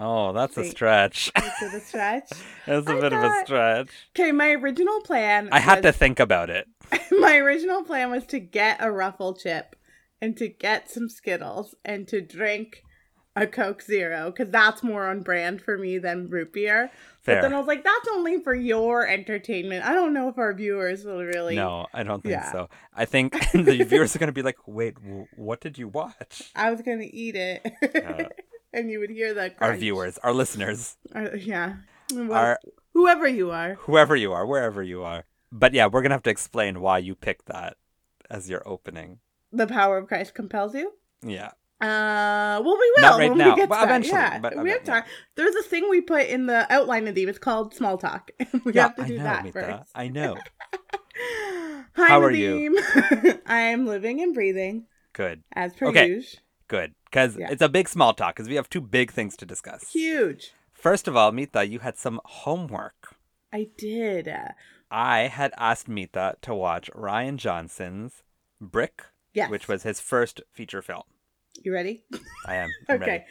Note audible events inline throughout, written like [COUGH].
Oh, that's a stretch. [LAUGHS] Is it a stretch? [LAUGHS] that's a I bit of a stretch. Okay, my original plan. I had to think about it. [LAUGHS] my original plan was to get a ruffle chip and to get some Skittles and to drink a Coke Zero because that's more on brand for me than root beer. But Fair. then I was like, that's only for your entertainment. I don't know if our viewers will really. No, I don't think Yeah. so. I think the viewers are gonna be like, "Wait, w- what did you watch?" I was gonna eat it, Uh, and you would hear the Our viewers, our listeners, yeah, Well, our whoever you are. whoever you are, wherever you are. But yeah, we're gonna have to explain why you picked that as your opening. The power of Christ compels you. Yeah. Uh, well, we will Not right when now, we get to that. eventually, Yeah, but we have time. There's a thing we put in the outline of these. It's called small talk. [LAUGHS] we yeah, have to I do know, that Mita. first. I know. [LAUGHS] Hi, How are you? [LAUGHS] I am living and breathing Good. as per Okay. usual. Good. Because Yeah. it's a big small talk, because we have two big things to discuss. Huge. First of all, Mita, you had some homework. I did. I had asked Mita to watch Rian Johnson's Brick, Yes. which was his first feature film. You ready? I am. [LAUGHS] Okay. ready.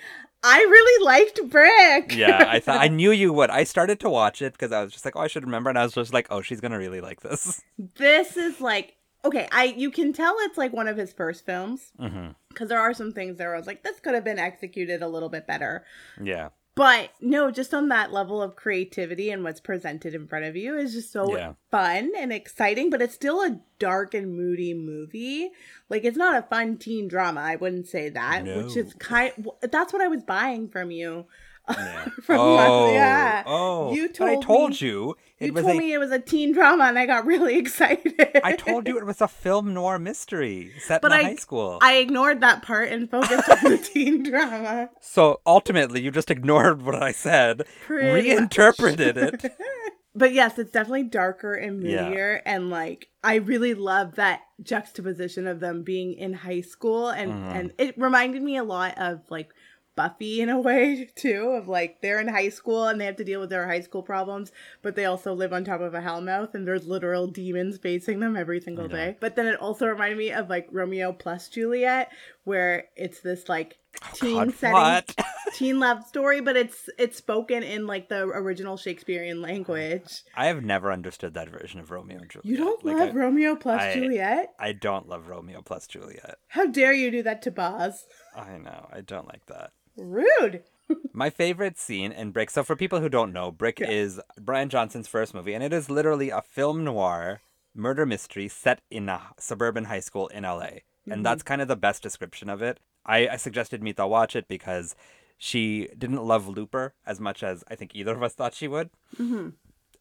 I really liked Brick. Yeah, I [LAUGHS] thought I knew you would. I started to watch it because I was just like, oh, I should remember, and I was just like, oh, she's gonna really like this. this is like okay. I you can tell it's like one of his first films mm-hmm. because there are some things there. I was like, this could have been executed a little bit better. Yeah, But no, just on that level of creativity and what's presented in front of you is just so Yeah. fun and exciting, but it's still a dark and moody movie. Like it's not a fun teen drama, I wouldn't say that, which is kind that's what I was buying from you. Yeah. [LAUGHS] From oh, last- yeah. oh, You but I told told me- you it you was told a. me it was a teen drama and I got really [LAUGHS] excited. I told you it was a film noir mystery set But in I- high school. I ignored that part and focused on the [LAUGHS] teen drama. So ultimately, you just ignored what I said, Pretty reinterpreted it. But yes, it's definitely darker and Yeah. moodier, and like I really love that juxtaposition of them being in high school, and Mhm. and it reminded me a lot of like Buffy in a way [LAUGHS] too, of like they're in high school and they have to deal with their high school problems, but they also live on top of a hellmouth, and there's literal demons facing them every single day. But then it also reminded me of like Romeo plus Juliet, where it's this like oh, teen Oh, God, setting [LAUGHS] teen love story, but it's it's spoken in like the original Shakespearean language. I have never understood that version of Romeo and Juliet. You don't Like, love I, Romeo plus I- Juliet? I don't love Romeo plus Juliet. How dare you do that to Baz? I know. I don't like that. Rude. [LAUGHS] My favorite scene in Brick. So for people who don't know, Brick Yeah. is Brian Johnson's first movie, and it is literally a film noir murder mystery set in a suburban high school in LA. Mhm. And that's kind of the best description of it. I, I suggested Mita watch it because she didn't love Looper as much as I think either of us thought she would. hmm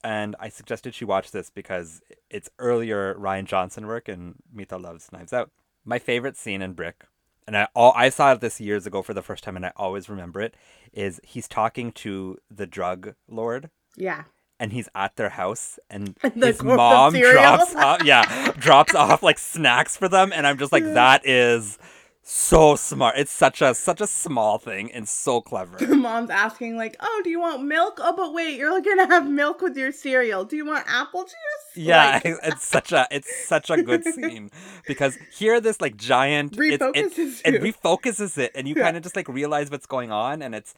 And I suggested she watch this because it's earlier Rian Johnson work, and Mita loves Knives Out. My favorite scene in Brick, and I all I saw this years ago for the first time, and I always remember it, is he's talking to the drug lord, Yeah. and he's at their house, and [LAUGHS] The his mom drops off, yeah, drops [LAUGHS] off like snacks for them, and I'm just like, that is so smart. It's such a such a small thing and so clever. The [LAUGHS] mom's asking like, "Oh, do you want milk? Oh, but wait, you're gonna have milk with your cereal. Do you want apple juice?" Yeah, Like, [LAUGHS] it's such a it's such a good [LAUGHS] scene because here this like giant it's, it, refocuses it you. refocuses it and you Yeah. kind of just like realize what's going on and it's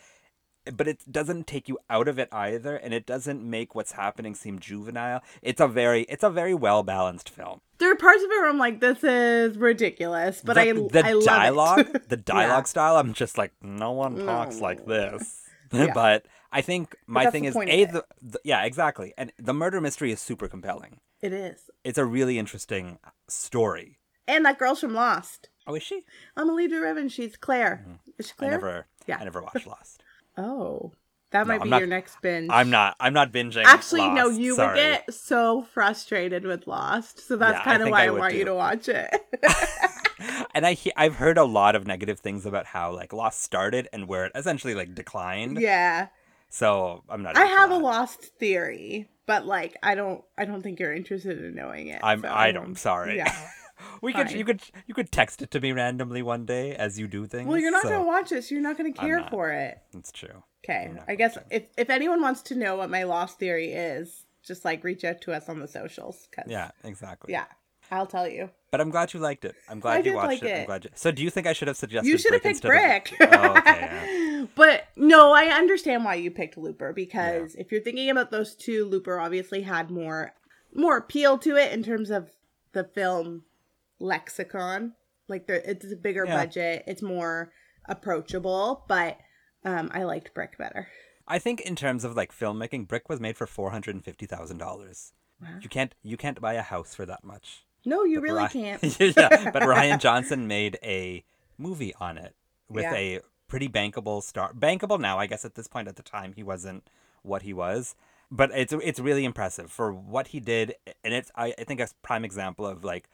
but it doesn't take you out of it either and it doesn't make what's happening seem juvenile. It's a very it's a very well balanced film. there are parts of it where I'm like, "This is ridiculous," but the, I the I love dialogue [LAUGHS] the dialogue style I'm just like no one talks like this. [LAUGHS] Yeah. [LAUGHS] but I think my thing is a the, the yeah exactly and the murder mystery is super compelling. it is, It's a really interesting story. and that girl's from Lost. Oh, is she? Emilie de Ravin. She's Claire. Is she Mm-hmm. I Claire? never, Yeah. I never watched Lost. Oh, that No, might I'm be not- your next binge. I'm not. I'm not binging. Actually, no. You sorry. would get so frustrated with Lost, so that's Yeah, kind of why I I, want you to watch it. [LAUGHS] and I he- I've heard a lot of negative things about how like Lost started and where it essentially like declined. yeah, So I'm not. I have a lost theory, but like I don't I don't think you're interested in knowing it. I'm. so, I don't. I'm sorry. Yeah. [LAUGHS] [LAUGHS] we could. You could. You could text it to me randomly one day as you do things. Well, you're not so gonna watch it, so you're not gonna care not. for it. That's true. Okay. I guess if if anyone wants to know what my lost theory is, just like reach out to us on the socials. 'cause- Yeah. Exactly. Yeah. I'll tell you. But I'm glad you liked it. I'm glad I you watched like it. I'm glad you. So do you think I should have suggested? You should have picked Brick. Of... [LAUGHS] Oh, okay. [LAUGHS] but no, I understand why you picked Looper because if you're thinking about those two, Looper obviously had more more appeal to it in terms of the film lexicon. Like the, it's a bigger Yeah. budget, it's more approachable, but um, I liked Brick better. I think in terms of like filmmaking, Brick was made for four hundred and fifty thousand dollars. You can't. You can't buy a house for that much. No, you But really can't. [LAUGHS] yeah, but [LAUGHS] Rian Johnson made a movie on it with Yeah. a pretty bankable star. Bankable now, I guess. At this point, at the time, he wasn't what he was, but it's it's really impressive for what he did, and it's I, I think a prime example of like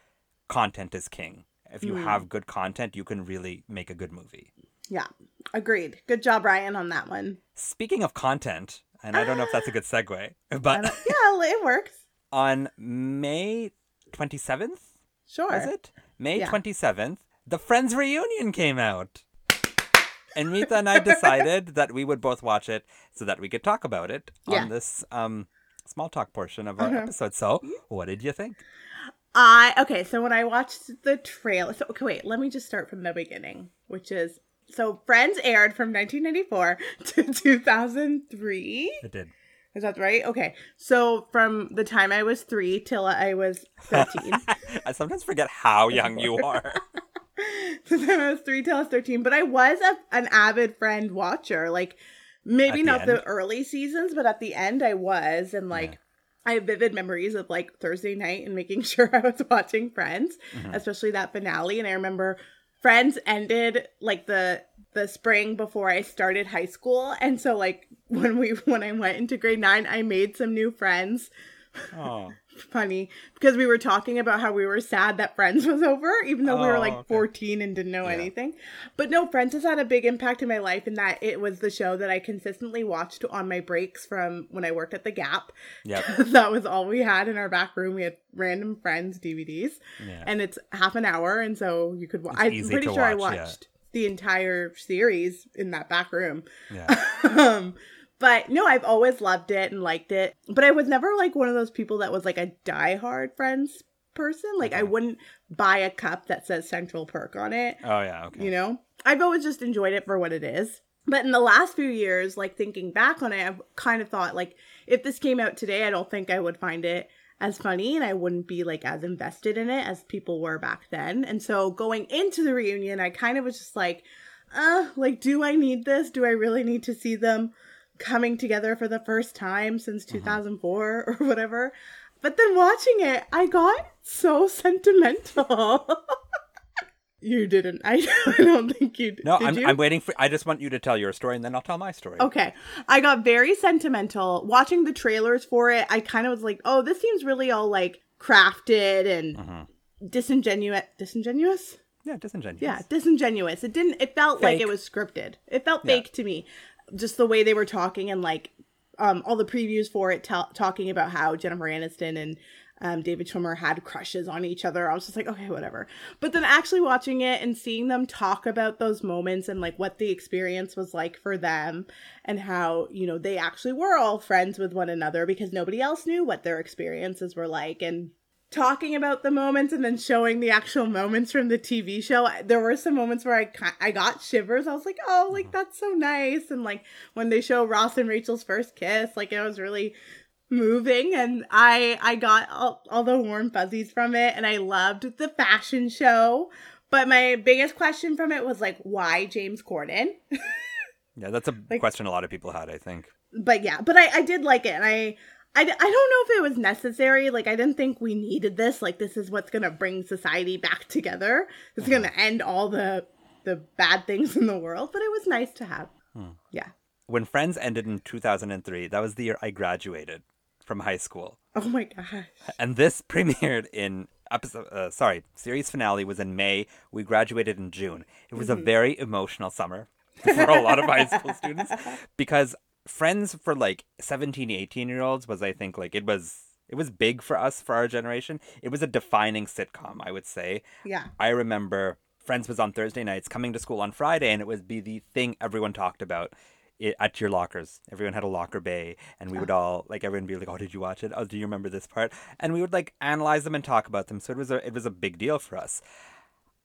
content is king. If you Hmm. have good content, you can really make a good movie. Yeah, agreed. Good job, Rian, on that one. Speaking of content, and I don't know if that's a good segue, [LAUGHS] but yeah, it works. on May twenty seventh, Sure. is it? May Yeah. 27th, the Friends reunion came out. And Mita and I decided that we would both watch it so that we could talk about it Yeah. on this um, small talk portion of our Uh-huh. episode. So, what did you think? I okay, so when I watched the trailer, so okay, wait, let me just start from the beginning, which is so Friends aired from 1994 [LAUGHS] to 2003. It did. Is that right? Okay, so from the time I was three till I was 13. [LAUGHS] I sometimes forget how young you are. [LAUGHS] the time I was three till I was 13, but I was a, an avid Friend watcher. Like maybe the not the early seasons, but at the end I was, and like. Yeah. I have vivid memories of like Thursday night and making [LAUGHS] sure I was watching Friends, Mhm. especially that finale. And I remember Friends ended like the the spring before I started high school, and so like [LAUGHS] when we when I went into grade nine, I made some new friends. Oh, Funny because we were talking about how we were sad that Friends [LAUGHS] was over, even though we were Oh, like okay. 14 and didn't know Yeah. anything. But no, Friends has had a big impact in my life in that it was the show that I consistently watched on my breaks from when I worked at the Gap. Yeah, [LAUGHS] that was all we had in our back room. We had random Friends DVDs, Yeah. and it's half an hour, and so you could. Wa- I'm pretty sure I watch, yeah. watched the entire series in that back room. Yeah. [LAUGHS] um, but no, I've always loved it and liked it. But I was never like one of those people that was like a diehard Friends person. Like I wouldn't buy a cup that says Central Perk on it. Oh, yeah. Okay. You know, I've always just enjoyed it for what it is. But in the last few years, like thinking back on it, I've kind of thought like if this came out today, I don't think I would find it as funny and I wouldn't be like as invested in it as people were back then. And so going into the reunion, I kind of was just like, uh, like, do I need this? Do I really need to see them coming together for the first time since 2004 [LAUGHS] or whatever? But then watching it, I got so sentimental. [LAUGHS] you didn't. I, I [LAUGHS] don't think you did. No, did I'm, you? I'm waiting for. I just want you to tell your story, and then I'll tell my story. Okay. I got very sentimental. Watching the trailers for it, I kind of was like, oh, this seems really all like crafted and Mhm. disingenuous. Disingenuous? Yeah, disingenuous. Yeah, disingenuous. It didn't, it felt like it was scripted. It felt Yeah. fake to me. Just the way they were talking and like um, all the previews for it ta- talking about how Jennifer Aniston and um, David Schwimmer had crushes on each other. I was just like, okay, whatever. But then actually watching it and seeing them talk about those moments and like what the experience was like for them and how, you know, they actually were all friends with one another because nobody else knew what their experiences were like. And talking about the moments and then showing the actual moments from the TV show. There were some moments where I I got shivers. I was like, "Oh, like uh-huh. that's so nice." And like when they show Ross and Rachel's first kiss, like it was really moving and I I got all, all the warm fuzzies from it and I loved the fashion show. But my biggest question from it was like why James Corden? [LAUGHS] Yeah, that's a Like- question a lot of people had. I think. but yeah, but I, I did like it, and I, I, I don't know if it was necessary. Like, I didn't think we needed this. Like, this is what's gonna bring society back together. It's gonna mm-hmm. end all the the bad things in the world. But it was nice to have. Hmm. Yeah. When Friends ended in 2003, that was the year I graduated from high school. Oh my gosh. And this [LAUGHS] premiered in episode uh, sorry, series finale was in May. We graduated in June. It was a mm-hmm. very emotional summer [LAUGHS] for a lot of high school students [LAUGHS] because Friends for like 17, 18 year olds was, I think, like it was. It was big for us for our generation. It was a defining sitcom, I would say. Yeah. I remember Friends was on Thursday nights, coming to school on Friday, and it would be the thing everyone talked about it, at your lockers. Everyone had a locker bay, and we would all like everyone would be like, "Oh, did you watch it? Oh, do you remember this part?" And we would like analyze them and talk about them. So it was a it was a big deal for us.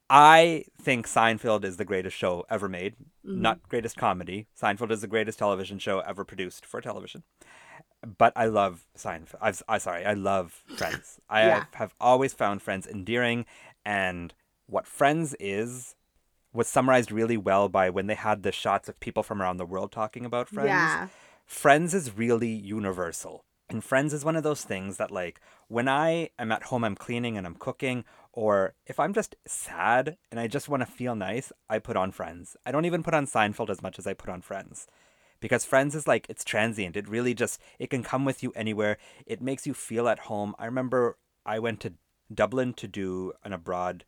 I think Seinfeld is the greatest show ever made, mm-hmm. not greatest comedy. Seinfeld is the greatest television show ever produced for television. But I love Seinfeld. I've, I sorry, I love Friends. [LAUGHS] I Yeah. have, have always found Friends endearing, and what Friends is was summarized really well by when they had the shots of people from around the world talking about Friends. Yeah. Friends is really universal. And Friends is one of those things that, like, when I am at home, I'm cleaning and I'm cooking, or if I'm just sad and I just want to feel nice, I put on Friends. I don't even put on Seinfeld as much as I put on Friends. Because Friends is like, it's transient. It really just, it can come with you anywhere. It makes you feel at home. I remember I went to Dublin to do an abroad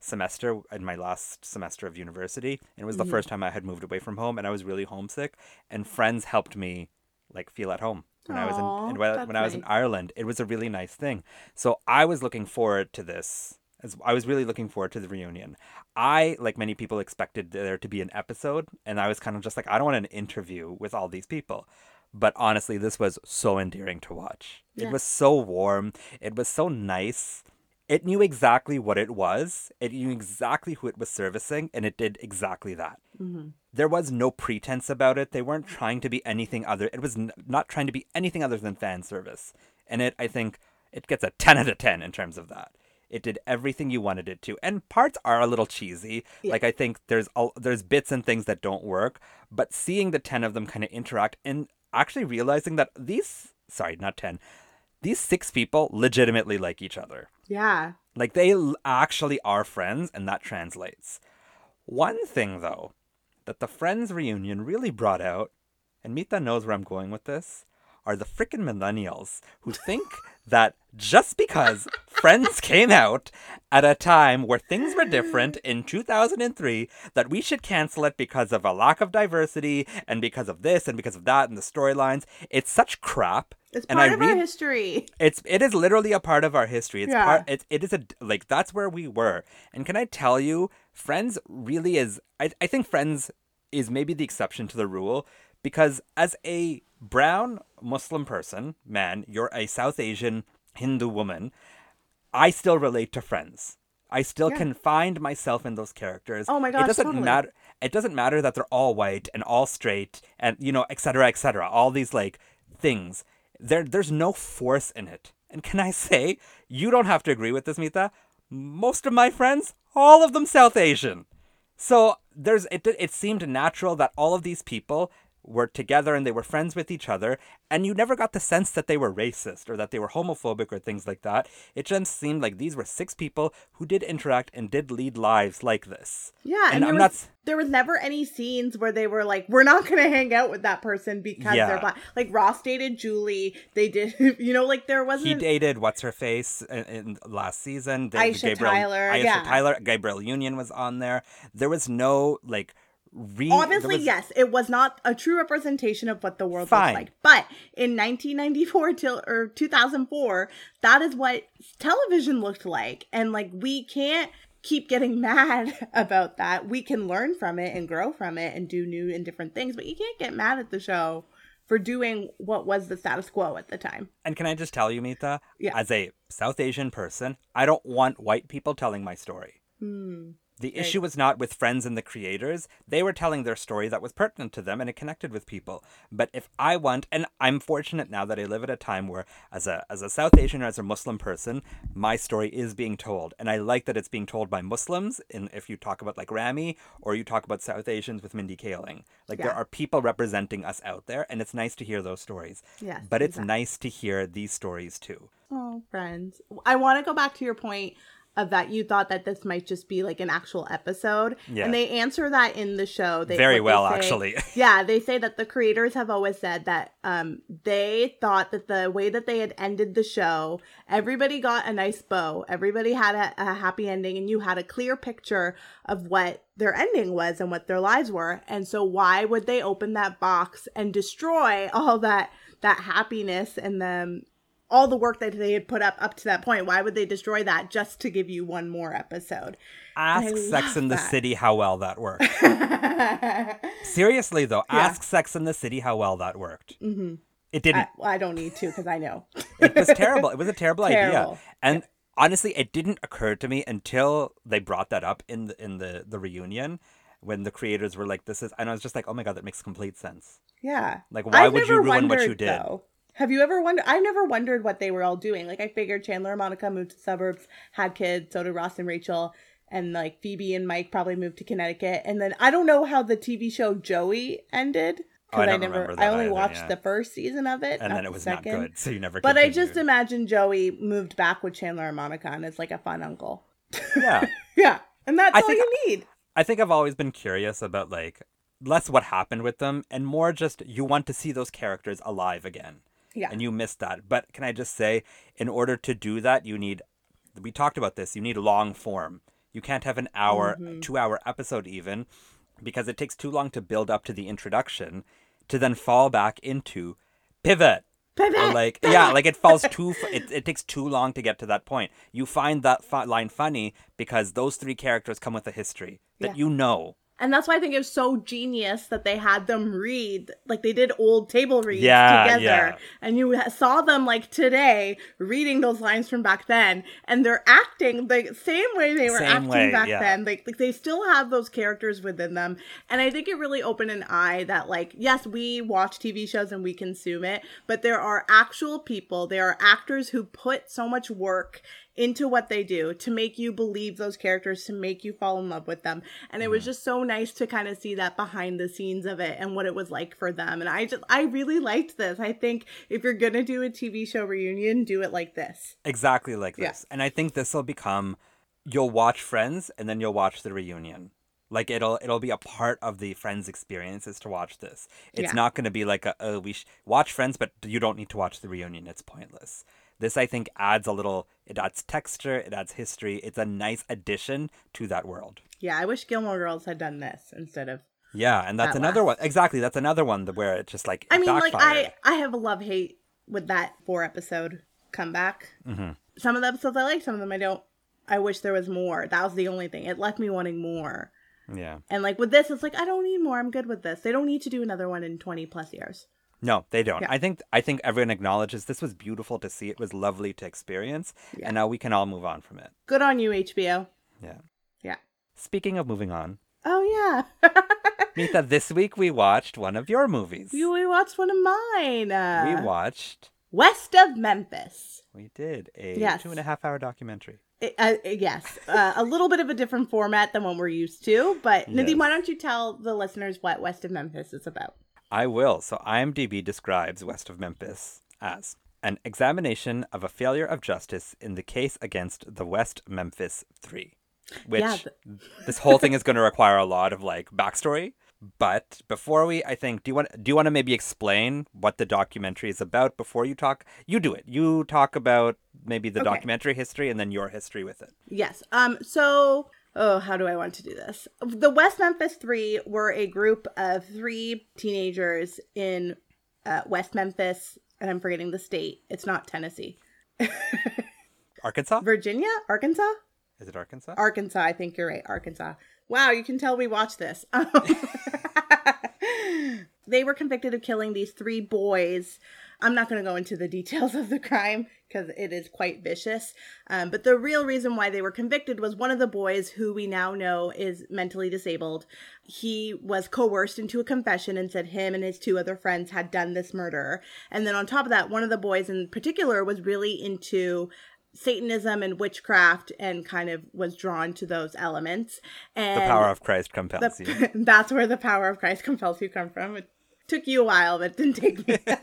semester in my last semester of university. And it was the mm-hmm. first time I had moved away from home and I was really homesick. And friends helped me like feel at home when I was in and when, when I was in. Ireland. It was a really nice thing. So I was looking forward to this. As I was really looking forward to the reunion. I, like many people, expected there to be an episode, and I was kind of just like, I don't want an interview with all these people. But honestly, this was so endearing to watch. Yeah. It was so warm. It was so nice. It knew exactly what it was. It knew exactly who it was servicing, and it did exactly that. Mm-hmm. There was no pretense about it. They weren't trying to be anything other. It was n- not trying to be anything other than fan service. And it, I think, it gets a ten out of ten in terms of that. It did everything you wanted it to, and parts are a little cheesy. Yeah. Like I think there's al- there's bits and things that don't work, but seeing the ten of them kind of interact and actually realizing that these sorry not ten, these six people legitimately like each other. Yeah. Like they l- actually are friends, and that translates. One thing, though, that the Friends reunion really brought out, and Mita knows where I'm going with this, are the frickin' millennials who think [LAUGHS] that just because [LAUGHS] Friends came out at a time where things were different in 2003, that we should cancel it because of a lack of diversity and because of this and because of that and the storylines. It's such crap. It's and part I of our history. it's it is literally a part of our history. It's Yeah. part it, it is a like that's where we were. And can I tell you, Friends really is I, I think Friends is maybe the exception to the rule because as a brown Muslim person, man, you're a South Asian Hindu woman, I still relate to Friends. I still Yeah. can find myself in those characters. Oh my god, It doesn't totally. matter it doesn't matter that they're all white and all straight and you know, et cetera, et cetera. All these like things. There there's no force in it. And can I say, you don't have to agree with this, Mita. Most of my friends, all of them South Asian. So there's it it seemed natural that all of these people were together and they were friends with each other and you never got the sense that they were racist or that they were homophobic or things like that. It just seemed like these were six people who did interact and did lead lives like this. Yeah, and, And I'm was, not- there was never any scenes where they were like, "We're not going to hang out with that person because Yeah. they're black." Like Ross dated Julie. They did, [LAUGHS] you know, like there wasn't. He dated what's her face in, in last season. Aisha Tyler, Aisha yeah. Tyler, Gabrielle Union was on there. There was no like re. Obviously, was- yes, it was not a true representation of what the world Fine. looks like. But in 1994 till or 2004, that is what television looked like, and like we can't keep getting [LAUGHS] mad about that. We can learn from it and grow from it and do new and different things, but you can't get mad at the show for doing what was the status quo at the time. And can I just tell you, Mita, Yeah. as a South Asian person, I don't want white people telling my story. Hmm. The issue was not with friends and the creators. They were telling their story that was pertinent to them and it connected with people. But if I want, and I'm fortunate now that I live at a time where, as a as a South Asian or as a Muslim person, my story is being told, and I like that it's being told by Muslims. And if you talk about like Rami or you talk about South Asians with Mindy Kaling, like there are people representing us out there, and it's nice to hear those stories. Yes, but it's exactly. nice to hear these stories too. Oh, friends. I want to go back to your point of that you thought that this might just be like an actual episode. Yeah. And they answer that in the show. They, Very well, say- actually. [LAUGHS] yeah, they say that the creators have always said that um, they thought that the way that they had ended the show, everybody got a nice bow, everybody had a, a happy ending, and you had a clear picture of what their ending was and what their lives were. And so, why would they open that box and destroy all that that happiness and the all the work that they had put up up to that point? Why would they destroy that just to give you one more episode? Ask Sex in the that. City how well that worked. [LAUGHS] Seriously though, Yeah. ask Sex in the City how well that worked. Mm-hmm. It didn't. I, I don't need to because I know. it was terrible. It was a terrible, Terrible. idea. And honestly, it didn't occur to me until they brought that up in the in the the reunion when the creators were like, "This is," and I was just like, "Oh my god, that makes complete sense." Yeah. Like, why I've would you ruin what you did? Though. Have you ever wondered? I never wondered what they were all doing. Like, I figured Chandler and Monica moved to suburbs, had kids. So did Ross and Rachel, and like Phoebe and Mike probably moved to Connecticut. And then I don't know how the TV show Joey ended Oh, I don't never. I only either, watched yeah. the first season of it, And then it was not second. good, so you never. But I just imagine Joey moved back with Chandler and Monica, and it's like a fun uncle. [LAUGHS] yeah. Yeah, and that's I all think- you need. I think I've always been curious about like less what happened with them and more just you want to see those characters alive again. Yeah. And you missed that. But can I just say, in order to do that, you need we talked about this, you need long form. You can't have an hour, Mm-hmm. two hour episode even, because it takes too long to build up to the introduction to then fall back into pivot. Pivot, Or like yeah, [LAUGHS] like it falls too. It, it takes too long to get to that point. You find that line funny because those three characters come with a history that Yeah. you know. And that's why I think it was so genius that they had them read, like they did old table reads Yeah, together. yeah. And you saw them like today reading those lines from back then. And they're acting the same way they were Same acting way, back yeah. then. Like, like they still have those characters within them. And I think it really opened an eye that, like, yes, we watch TV shows and we consume it, but there are actual people, there are actors who put so much work into what they do to make you believe those characters to make you fall in love with them and it was mm-hmm. just so nice to kind of see that behind the scenes of it and what it was like for them and i just i really liked this i think if you're gonna do a tv show reunion do it like this Exactly like Yeah. this. And I think this will become you'll watch Friends and then you'll watch the reunion. Like it'll it'll be a part of the Friends experience is to watch this. It's Yeah. not going to be like a oh, we sh- watch Friends, but you don't need to watch the reunion. It's pointless. This I think adds a little. It adds texture. It adds history. It's a nice addition to that world. yeah i wish gilmore girls had done this instead of Yeah, and that's At another last. one. Exactly, that's another one that where it just like i mean like i i have a love hate with that four episode comeback mm-hmm. some of the episodes i like some of them i don't i wish there was more that was the only thing it left me wanting more yeah. and like with this it's like i don't need more i'm good with this they don't need to do another one in 20 plus years No, they don't. Yeah. I think I think everyone acknowledges this was beautiful to see. It was lovely to experience, Yeah. and now we can all move on from it. good on you hbo Yeah. yeah Speaking of moving on, oh yeah [LAUGHS] Mita, this week we watched one of your movies. You we watched one of mine. Uh, we watched. West of Memphis. We did a Yes. two and a half hour documentary. I- uh, yes, uh, a little bit of a different format than what we're used to. But Nadine, Yes. why don't you tell the listeners what West of Memphis is about? I will. So IMDb describes West of Memphis as an examination of a failure of justice in the case against the West Memphis Three. Which Yeah, [LAUGHS] this whole thing is going to require a lot of like backstory. But before we, I think, do you want do you want to maybe explain what the documentary is about before you talk? You do it. You talk about maybe the Okay. documentary history and then your history with it. Yes. Um. So, oh, how do I want to do this? The West Memphis Three were a group of three teenagers in uh, West Memphis, and I'm forgetting the state. It's not Tennessee. [LAUGHS] Arkansas? Virginia, Arkansas. Is it Arkansas? Arkansas. I think you're right. Arkansas. Wow, you can tell we watched this. [LAUGHS] They were convicted of killing these three boys. I'm not going to go into the details [LAUGHS] of the crime because it is quite vicious. Um, but the real reason why they were convicted was one of the boys, who we now know is mentally disabled, he was coerced into a confession and said him and his two other friends had done this murder. And then on top of that, one of the boys in particular was really into Satanism and witchcraft and kind of was drawn to those elements. And the power of Christ compels you. [LAUGHS] that's where the power of Christ compels you come from. It took you a while, but it didn't take me. [LAUGHS] [LAUGHS]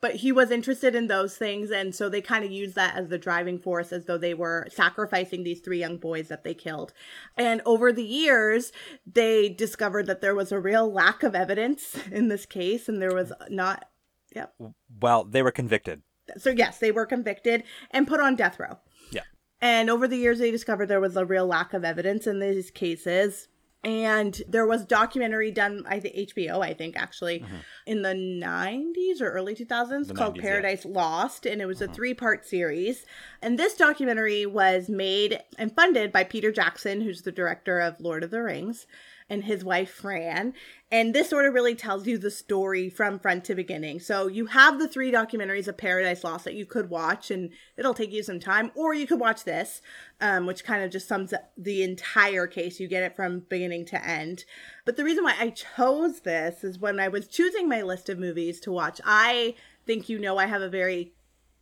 but he was interested in those things and so they kind of used that as the driving force as though they were sacrificing these three young boys that they killed and over the years they discovered that there was a real lack of evidence [LAUGHS] in this case and there was not yep Well, they were convicted. so yes they were convicted and put on death row Yeah. and over the years, they discovered there was a real lack of evidence in these cases. And there was documentary done, I think HBO, I think actually, in the 90s or early 2000s Mm-hmm. The called 90s, yeah. Paradise Lost. And it was a three part series. And this documentary was made and funded by Peter Jackson, who's the director of Lord of the Rings, and his wife, Fran. And this sort of really tells you the story from front to beginning. So you have the three documentaries of Paradise Lost that you could watch, and it'll take you some time, or you could watch this, um, which kind of just sums up the entire case. You get it from beginning to end. But the reason why I chose this is when I was choosing my list of movies to watch, I think you know I have a very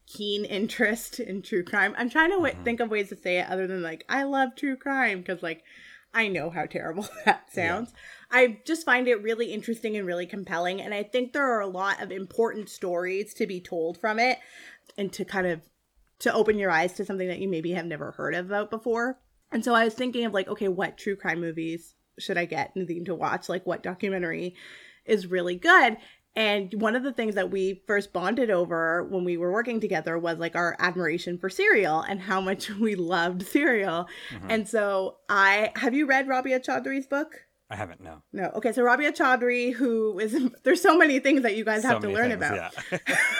keen interest in true crime. I'm trying to w- think of ways to say it other than like I love true crime because like I know how terrible [LAUGHS] that sounds. I just find it really interesting and really compelling and I think there are a lot of important stories to be told from it and to kind of to open your eyes to something that you maybe have never heard about before. And so I was thinking of like okay, what true crime movies should I get anything to watch? Like what documentary is really good? And one of the things that we first bonded over when we were working together was like our admiration for Serial and how much [LAUGHS] we loved Serial. Mm-hmm. And so I have you read Rabia Chaudhry's book? I haven't no. No. Okay, so Rabia Chaudhry, who is [LAUGHS] there's so many things that you guys So have to learn things, about.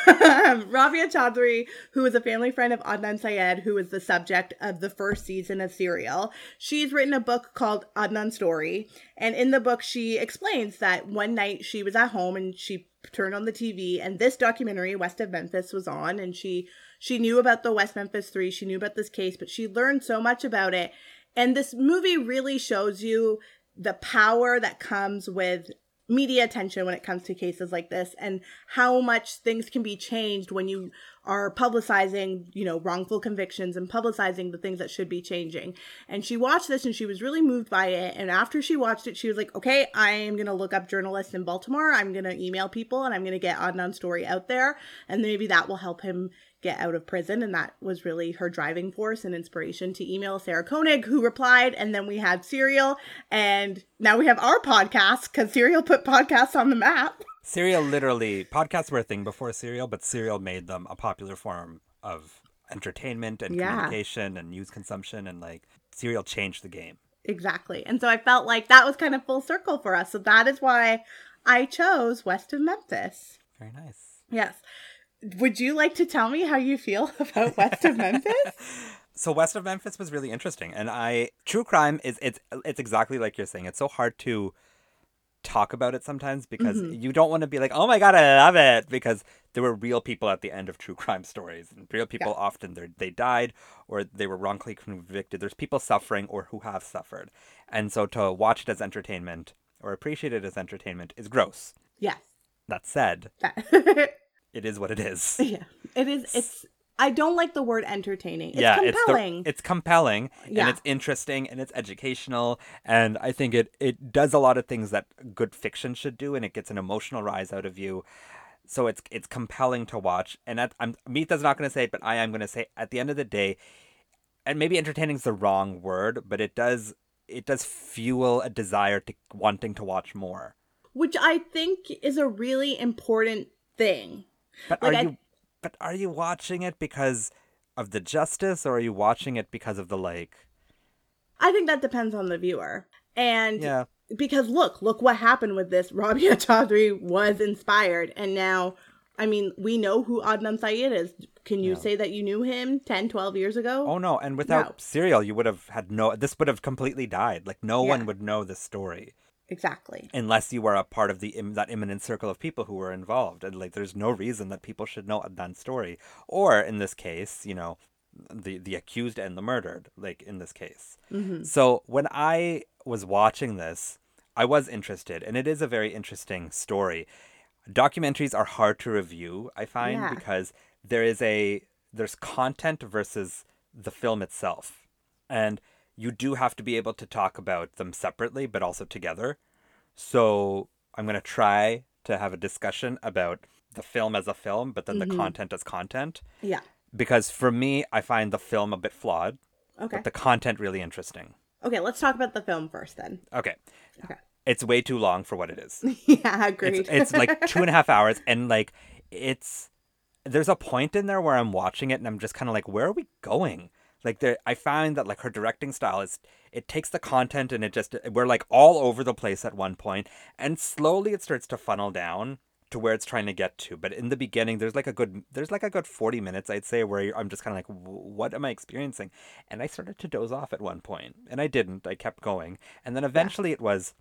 Yeah. [LAUGHS] [LAUGHS] Rabia Chaudhry, who is a family friend of Adnan Syed, who is the subject of the first season of Serial, she's written a book called Adnan Story. And in the book, she explains that one night she was at home and she turned on the TV and this documentary, West of Memphis, was on. And she she knew about the West Memphis Three, she knew about this case, but she learned so much about it. And this movie really shows you the power that comes with media attention when it comes to cases like this and how much things can be changed when you are publicizing you know wrongful convictions and publicizing the things that should be changing. And she watched this and she was really moved by it. And after she watched it she was like okay i am going to look up journalists in baltimore. I'm going to email people and i'm going to get adnan's story out there. And maybe that will help him get out of prison and that was really her driving force and inspiration to email sarah koenig who replied and then we had serial and now we have our podcast because serial put podcasts on the map Serial literally podcasts were a thing before Serial, but Serial made them a popular form of entertainment and Yeah. communication and news consumption and like Serial changed the game. exactly and so i felt like that was kind of full circle for us so that is why i chose west of memphis Very nice. yes would you like to tell me how you feel [LAUGHS] about west of memphis [LAUGHS] So West of Memphis was really interesting, and I true crime is it's it's exactly like you're saying. It's so hard to talk about it sometimes because mm-hmm. you don't want to be like, oh my god, I love it, because there were real people at the end of true crime stories, and real people often they they died or they were wrongfully convicted. There's people suffering or who have suffered, and so to watch it as entertainment or appreciate it as entertainment is gross. yes That said, that [LAUGHS] it is what it is. [LAUGHS] yeah it is it's i don't like the word entertaining it's yeah, compelling it's the, it's compelling Yeah. and it's interesting and it's educational and I think it it does a lot of things that good fiction should do and it gets an emotional rise out of you. So it's it's compelling to watch and at, I'm Mita's not going to say it but I am going to say at the end of the day and maybe entertaining is the wrong word but it does it does fuel a desire to wanting to watch more. which i think is a really important thing But Like, are I- you but are you watching it because of the justice or are you watching it because of the like i think that depends on the viewer and yeah because look, look what happened with this. [LAUGHS] Rabia Chaudhry was inspired, and now, I mean, we know who Adnan Syed is. Can you say that you knew him 10, 12 years ago? Oh no! And without No. Serial, you would have had no. This would have completely died. Like no Yeah. one would know this story Exactly. unless you were a part of the that imminent circle of people who were involved. And like, there's no reason that people should know Adnan's story, or in this case, you know, the the accused and the murdered. Like in this case. hmm So when I was watching this, I was interested, and it is a very interesting story. Documentaries are hard to review, I find, Yeah. because there is a there's content versus the film itself. And you do have to be able to talk about them separately but also together. So I'm going to try to have a discussion about the film as a film, but then the mm-hmm. content as content. Yeah. Because for me, I find the film a bit flawed, Okay. but the content really interesting. Okay, let's talk about the film first then. Okay. Okay. It's way too long for what it is. [LAUGHS] yeah, agreed. It's, it's like two and a half hours, and like it's there's a point in there where I'm watching it and I'm just kind of like, where are we going? Like there, I find that like her directing style is it takes the content and it just we're like all over the place at one point, and slowly it starts to funnel down to where it's trying to get to. But in the beginning, there's like a good there's like a good forty minutes I'd say where I'm just kind of like, what am I experiencing? And I started to doze off at one point, and I didn't. I kept going, and then eventually it was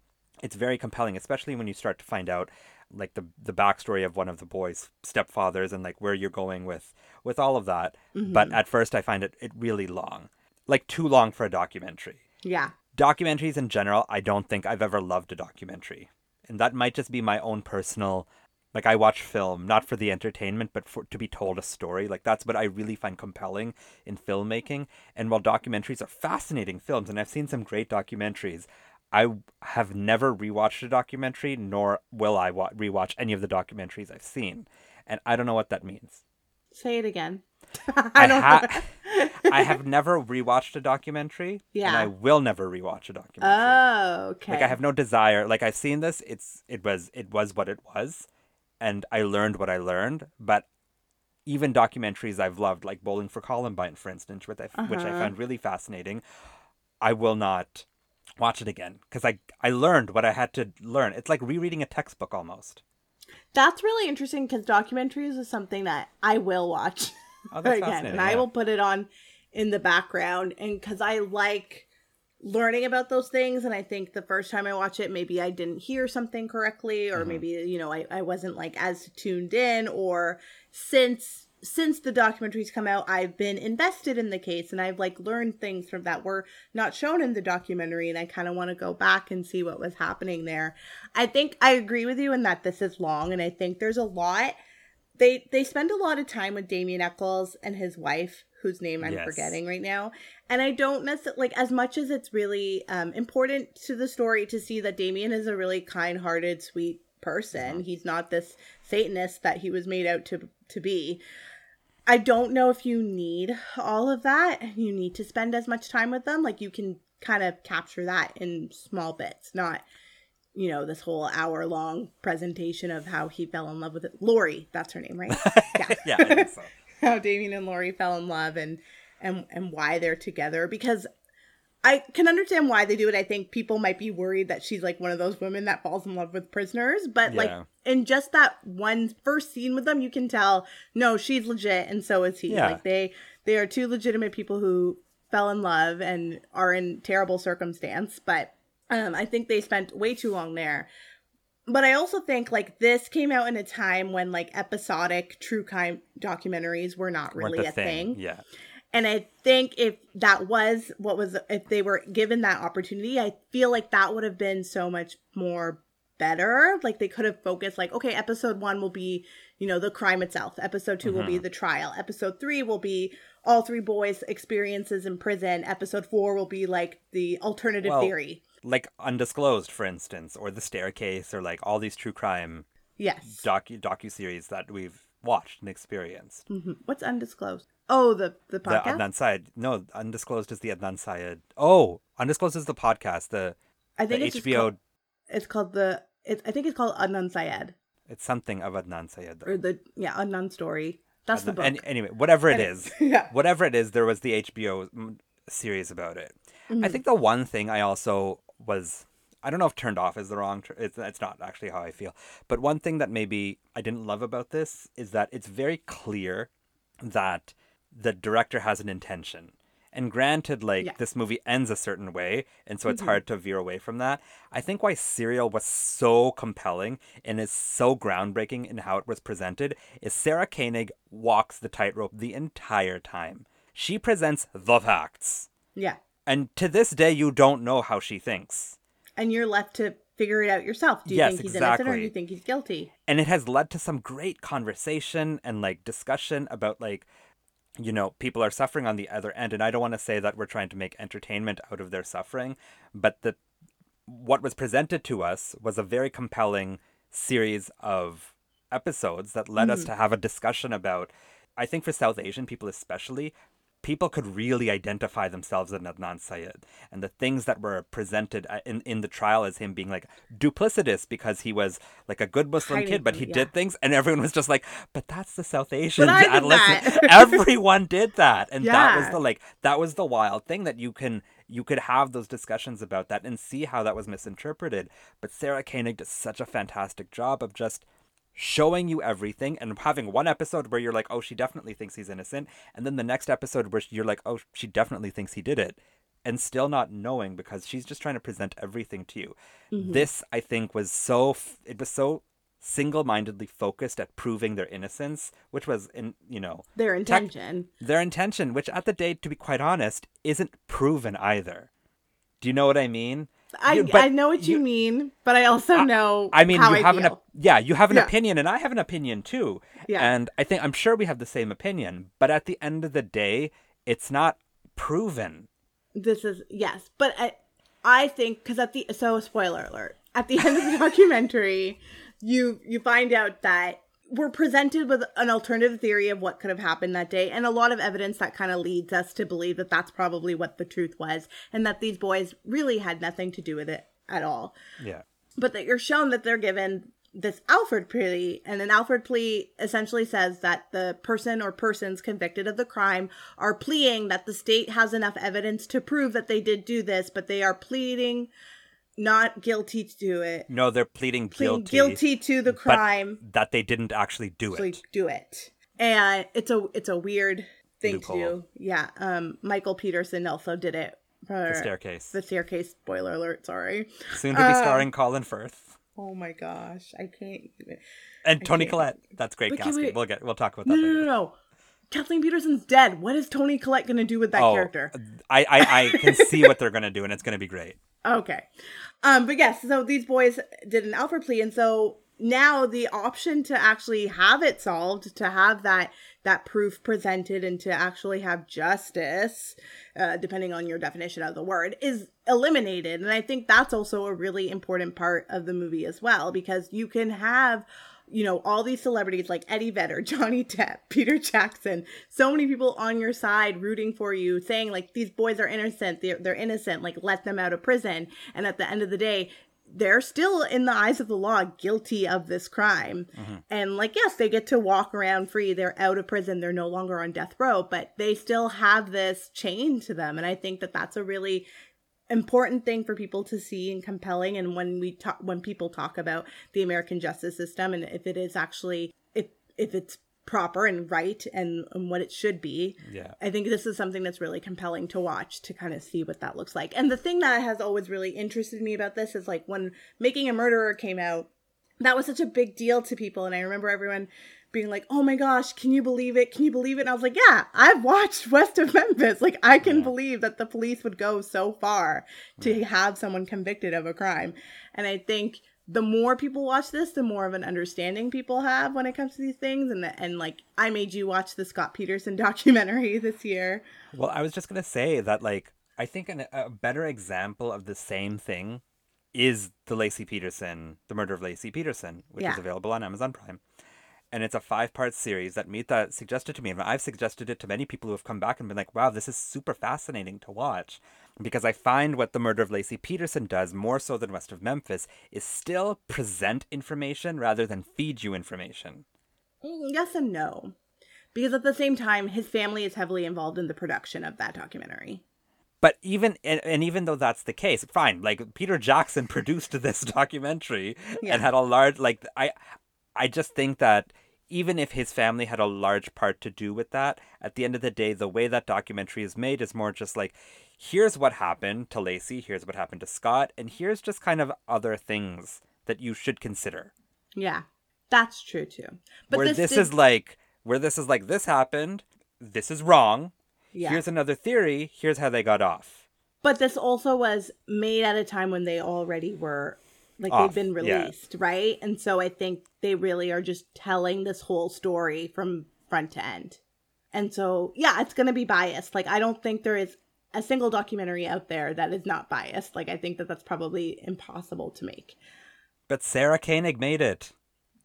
it's very compelling, especially when you start to find out like the the backstory of one of the boys' stepfathers and like where you're going with with all of that. But mm-hmm. at first, I find it it really long, like too long for a documentary. yeah. Documentaries in general, I don't think I've ever loved a documentary, and that might just be my own personal. Like I watch film not for the entertainment, but for to be told a story. Like that's what I really find compelling in filmmaking. And while documentaries are fascinating films, and I've seen some great documentaries, I have never rewatched a documentary, nor will I wa- rewatch any of the documentaries I've seen. And I don't know what that means. Say it again. [LAUGHS] I, ha- I have [LAUGHS] never rewatched a documentary, Yeah. and. I will never rewatch a documentary. Oh, okay. Like I have no desire. Like I've seen this. It's it was it was what it was, and I learned what I learned. But even documentaries I've loved, like Bowling for Columbine, for instance, which I which I Uh-huh. found really fascinating, I will not watch it again because I I learned what I had to learn. It's like rereading a textbook almost. That's really interesting because documentaries is something that I will watch [LAUGHS] Oh, [LAUGHS] again, and I will put it on in the background, and because I like learning about those things, and I think the first time I watch it, maybe I didn't hear something correctly, or Mhm. maybe you know I, I wasn't like as tuned in, or since since the documentaries come out, I've been invested in the case, and I've like learned things from that were not shown in the documentary, and I kind of want to go back and see what was happening there. I think I agree with you in that this is long, and I think there's a lot. They they spend a lot of time with Damien Echols and his wife, whose name I'm Yes. forgetting right now. And I don't necessarily like as much as it's really um, important to the story to see that Damien is a really kind-hearted, sweet person. He's not this Satanist that he was made out to to be. I don't know if you need all of that. You need to spend as much time with them. Like you can kind of capture that in small bits, not you know this whole hour long presentation of how he fell in love with it. Lorri, that's her name, right? [LAUGHS] yeah. yeah, so. [LAUGHS] how Damien and Lorri fell in love and and and why they're together because I can understand why they do it. I think people might be worried that she's like one of those women that falls in love with prisoners, but like in just that one first scene with them, you can tell no, she's legit and so is he. Yeah. Like they they are two legitimate people who fell in love and are in terrible circumstance, but um I think they spent way too long there. But I also think like this came out in a time when like episodic true crime documentaries were not really a thing. Yeah. And I think if that was what was, if they were given that opportunity, I feel like that would have been so much more better. Like they could have focused, like, okay, episode one will be, you know, the crime itself. Episode 2 will Mm-hmm. be the trial. Episode three will be all three boys' experiences in prison. Episode four will be like the alternative Well, theory. Like Undisclosed, for instance, or The Staircase, or like all these true crime Yes. docu docu series that we've watched and experienced. Mhm. What's undisclosed? Oh, the the podcast. The. Adnan Syed. No, Undisclosed is the Adnan Syed. Oh, Undisclosed is the podcast. The I the think it's HBO. called, it's called the. It's I think it's called Adnan Syed It's something of Adnan Syed. though. or the yeah Adnan story. That's the book. Any, anyway, whatever it Any- is, [LAUGHS] yeah. whatever it is, there was the HBO series about it. I Mhm. think the one thing I also was, I don't know if turned off is the wrong, tr- it's, it's not actually how I feel, but one thing that maybe I didn't love about this is that it's very clear that the director has an intention. And granted, like Yeah. this movie ends a certain way, and so it's Mhm. hard to veer away from that. I think why Serial was so compelling and is so groundbreaking in how it was presented is Sarah Koenig walks the tightrope the entire time. She presents the facts. Yeah. And to this day, you don't know how she thinks. And you're left to figure it out yourself. Do you Yes, think he's innocent or do you think he's guilty? And it has led to some great conversation and like discussion about like, you know, people are suffering on the other end. And I don't want to say that we're trying to make entertainment out of their suffering, but the what was presented to us was a very compelling series of episodes that led us Mhm. to have a discussion about I think for South Asian people especially, people could really identify themselves in Adnan Syed. And the things that were presented uh, in, in the trial as him being like duplicitous because he was like a good Muslim kid, but he yeah. did things, and everyone was just like, but that's the South Asian I did adolescent. that. [LAUGHS] Everyone did that. And that was the like that was the wild thing that you can you could have those discussions about that and see how that was misinterpreted. But Sarah Koenig does such a fantastic job of just showing you everything and having one episode where you're like, oh, she definitely thinks he's innocent, and then the next episode where you're like, oh, she definitely thinks he did it, and still not knowing because she's just trying to present everything to you. Mm-hmm. This, I think, was so f- it was so single-mindedly focused at proving their innocence, which was in you know Their intention. their intention, which at the day, to be quite honest, isn't proven either. Do you know what I mean? I, I know what you, mean, but I also know I mean, how you I have an feel. op- yeah, you have an Yeah. opinion, and I have an opinion too. Yeah. And I think I'm sure we have the same opinion, but at the end of the day, it's not proven. this is yes but i i think because at the so spoiler alert at the end of the [LAUGHS] documentary you you find out that we're presented with an alternative theory of what could have happened that day and a lot of evidence that kind of leads us to believe that that's probably what the truth was and that these boys really had nothing to do with it at all Yeah. but that you're shown that they're given this Alford plea, and an Alford plea essentially says that the person or persons convicted of the crime are pleading that the state has enough evidence to prove that they did do this, but they are pleading not guilty to do it, No, they're pleading pleading guilty, guilty to the crime, that they didn't actually do so it. do it. And it's a it's a weird thing Loophole. to do. Yeah, um, Michael Peterson also did it for The staircase. The staircase. Spoiler alert. Sorry. Soon to be uh, starring Colin Firth Oh my gosh, I can't even. and I Toni Collette. That's great casting. we- We'll get. We'll talk about that no, later. no, no. Kathleen Peterson's dead. What is Toni Collette going to do with that oh, character? I, I I can see what they're gonna do, and it's gonna be great. Okay. Um, but yes, so these boys did an Alford plea, and so now the option to actually have it solved, to have that that proof presented, and to actually have justice, uh, depending on your definition of the word, is eliminated. And I think that's also a really important part of the movie as well, because you can have you know, all these celebrities like Eddie Vedder, [LAUGHS] Johnny Depp, Peter Jackson, so many people on your side rooting for you, saying like these boys are innocent, they're they're innocent, like let them out of prison. And at the end of the day, they're still in the eyes of the law guilty of this crime. Mm-hmm. And like yes, they get to walk around free. They're out of prison. They're no longer on death row, but they still have this chain to them. And I think that that's a really important thing for people to see and compelling and when we talk when people talk about the american justice system and if it is actually if if it's proper and right and, and what it should be Yeah. i think this is something that's really compelling to watch to kind of see what that looks like and the thing that has always really interested me about this is like when making a murderer came out that was such a big deal to people and i remember everyone being like oh my gosh can you believe it? Can you believe it? And i was like yeah i've watched [LAUGHS] west of memphis. Like i can Yeah. believe that the police would go so far to have someone convicted of a crime. And i think the more people watch this the more of an understanding people have when it comes to these things. And and like i made you watch the scott peterson [LAUGHS] documentary this year. Well, I was just gonna say that, like, I think an, a better example of the same thing is the Laci Peterson, the murder of Laci Peterson, which is available on Amazon Prime, and it's a five-part series that Mita suggested to me, and I've suggested it to many people who have come back and been like, "Wow, this is super fascinating to watch," because I find what the murder of Laci Peterson does more so than West of Memphis is still present information rather than feed you information. Mm, yes and no because at the same time his family is heavily involved in the production of that documentary But even and, and even though that's the case, fine. Like Peter Jackson [LAUGHS] produced this documentary Yeah. and had a large like I I just think that even if his family had a large part to do with that, at the end of the day, the way that documentary is made is more just like here's what happened to Laci, here's what happened to Scott, and here's just kind of other things that you should consider. Yeah, that's true too. But where this, this, did- is like where this is like this happened, this is wrong. yeah. Here's another theory, here's how they got off. but this also was made at a time when they already were like Off, they've been yeah. released, right? And so I think they really are just telling this whole story from front to end. And so yeah, it's gonna be biased. Like I don't think there is a single documentary out there that is not biased. Like I think that that's probably impossible to make. But Sarah Koenig made it.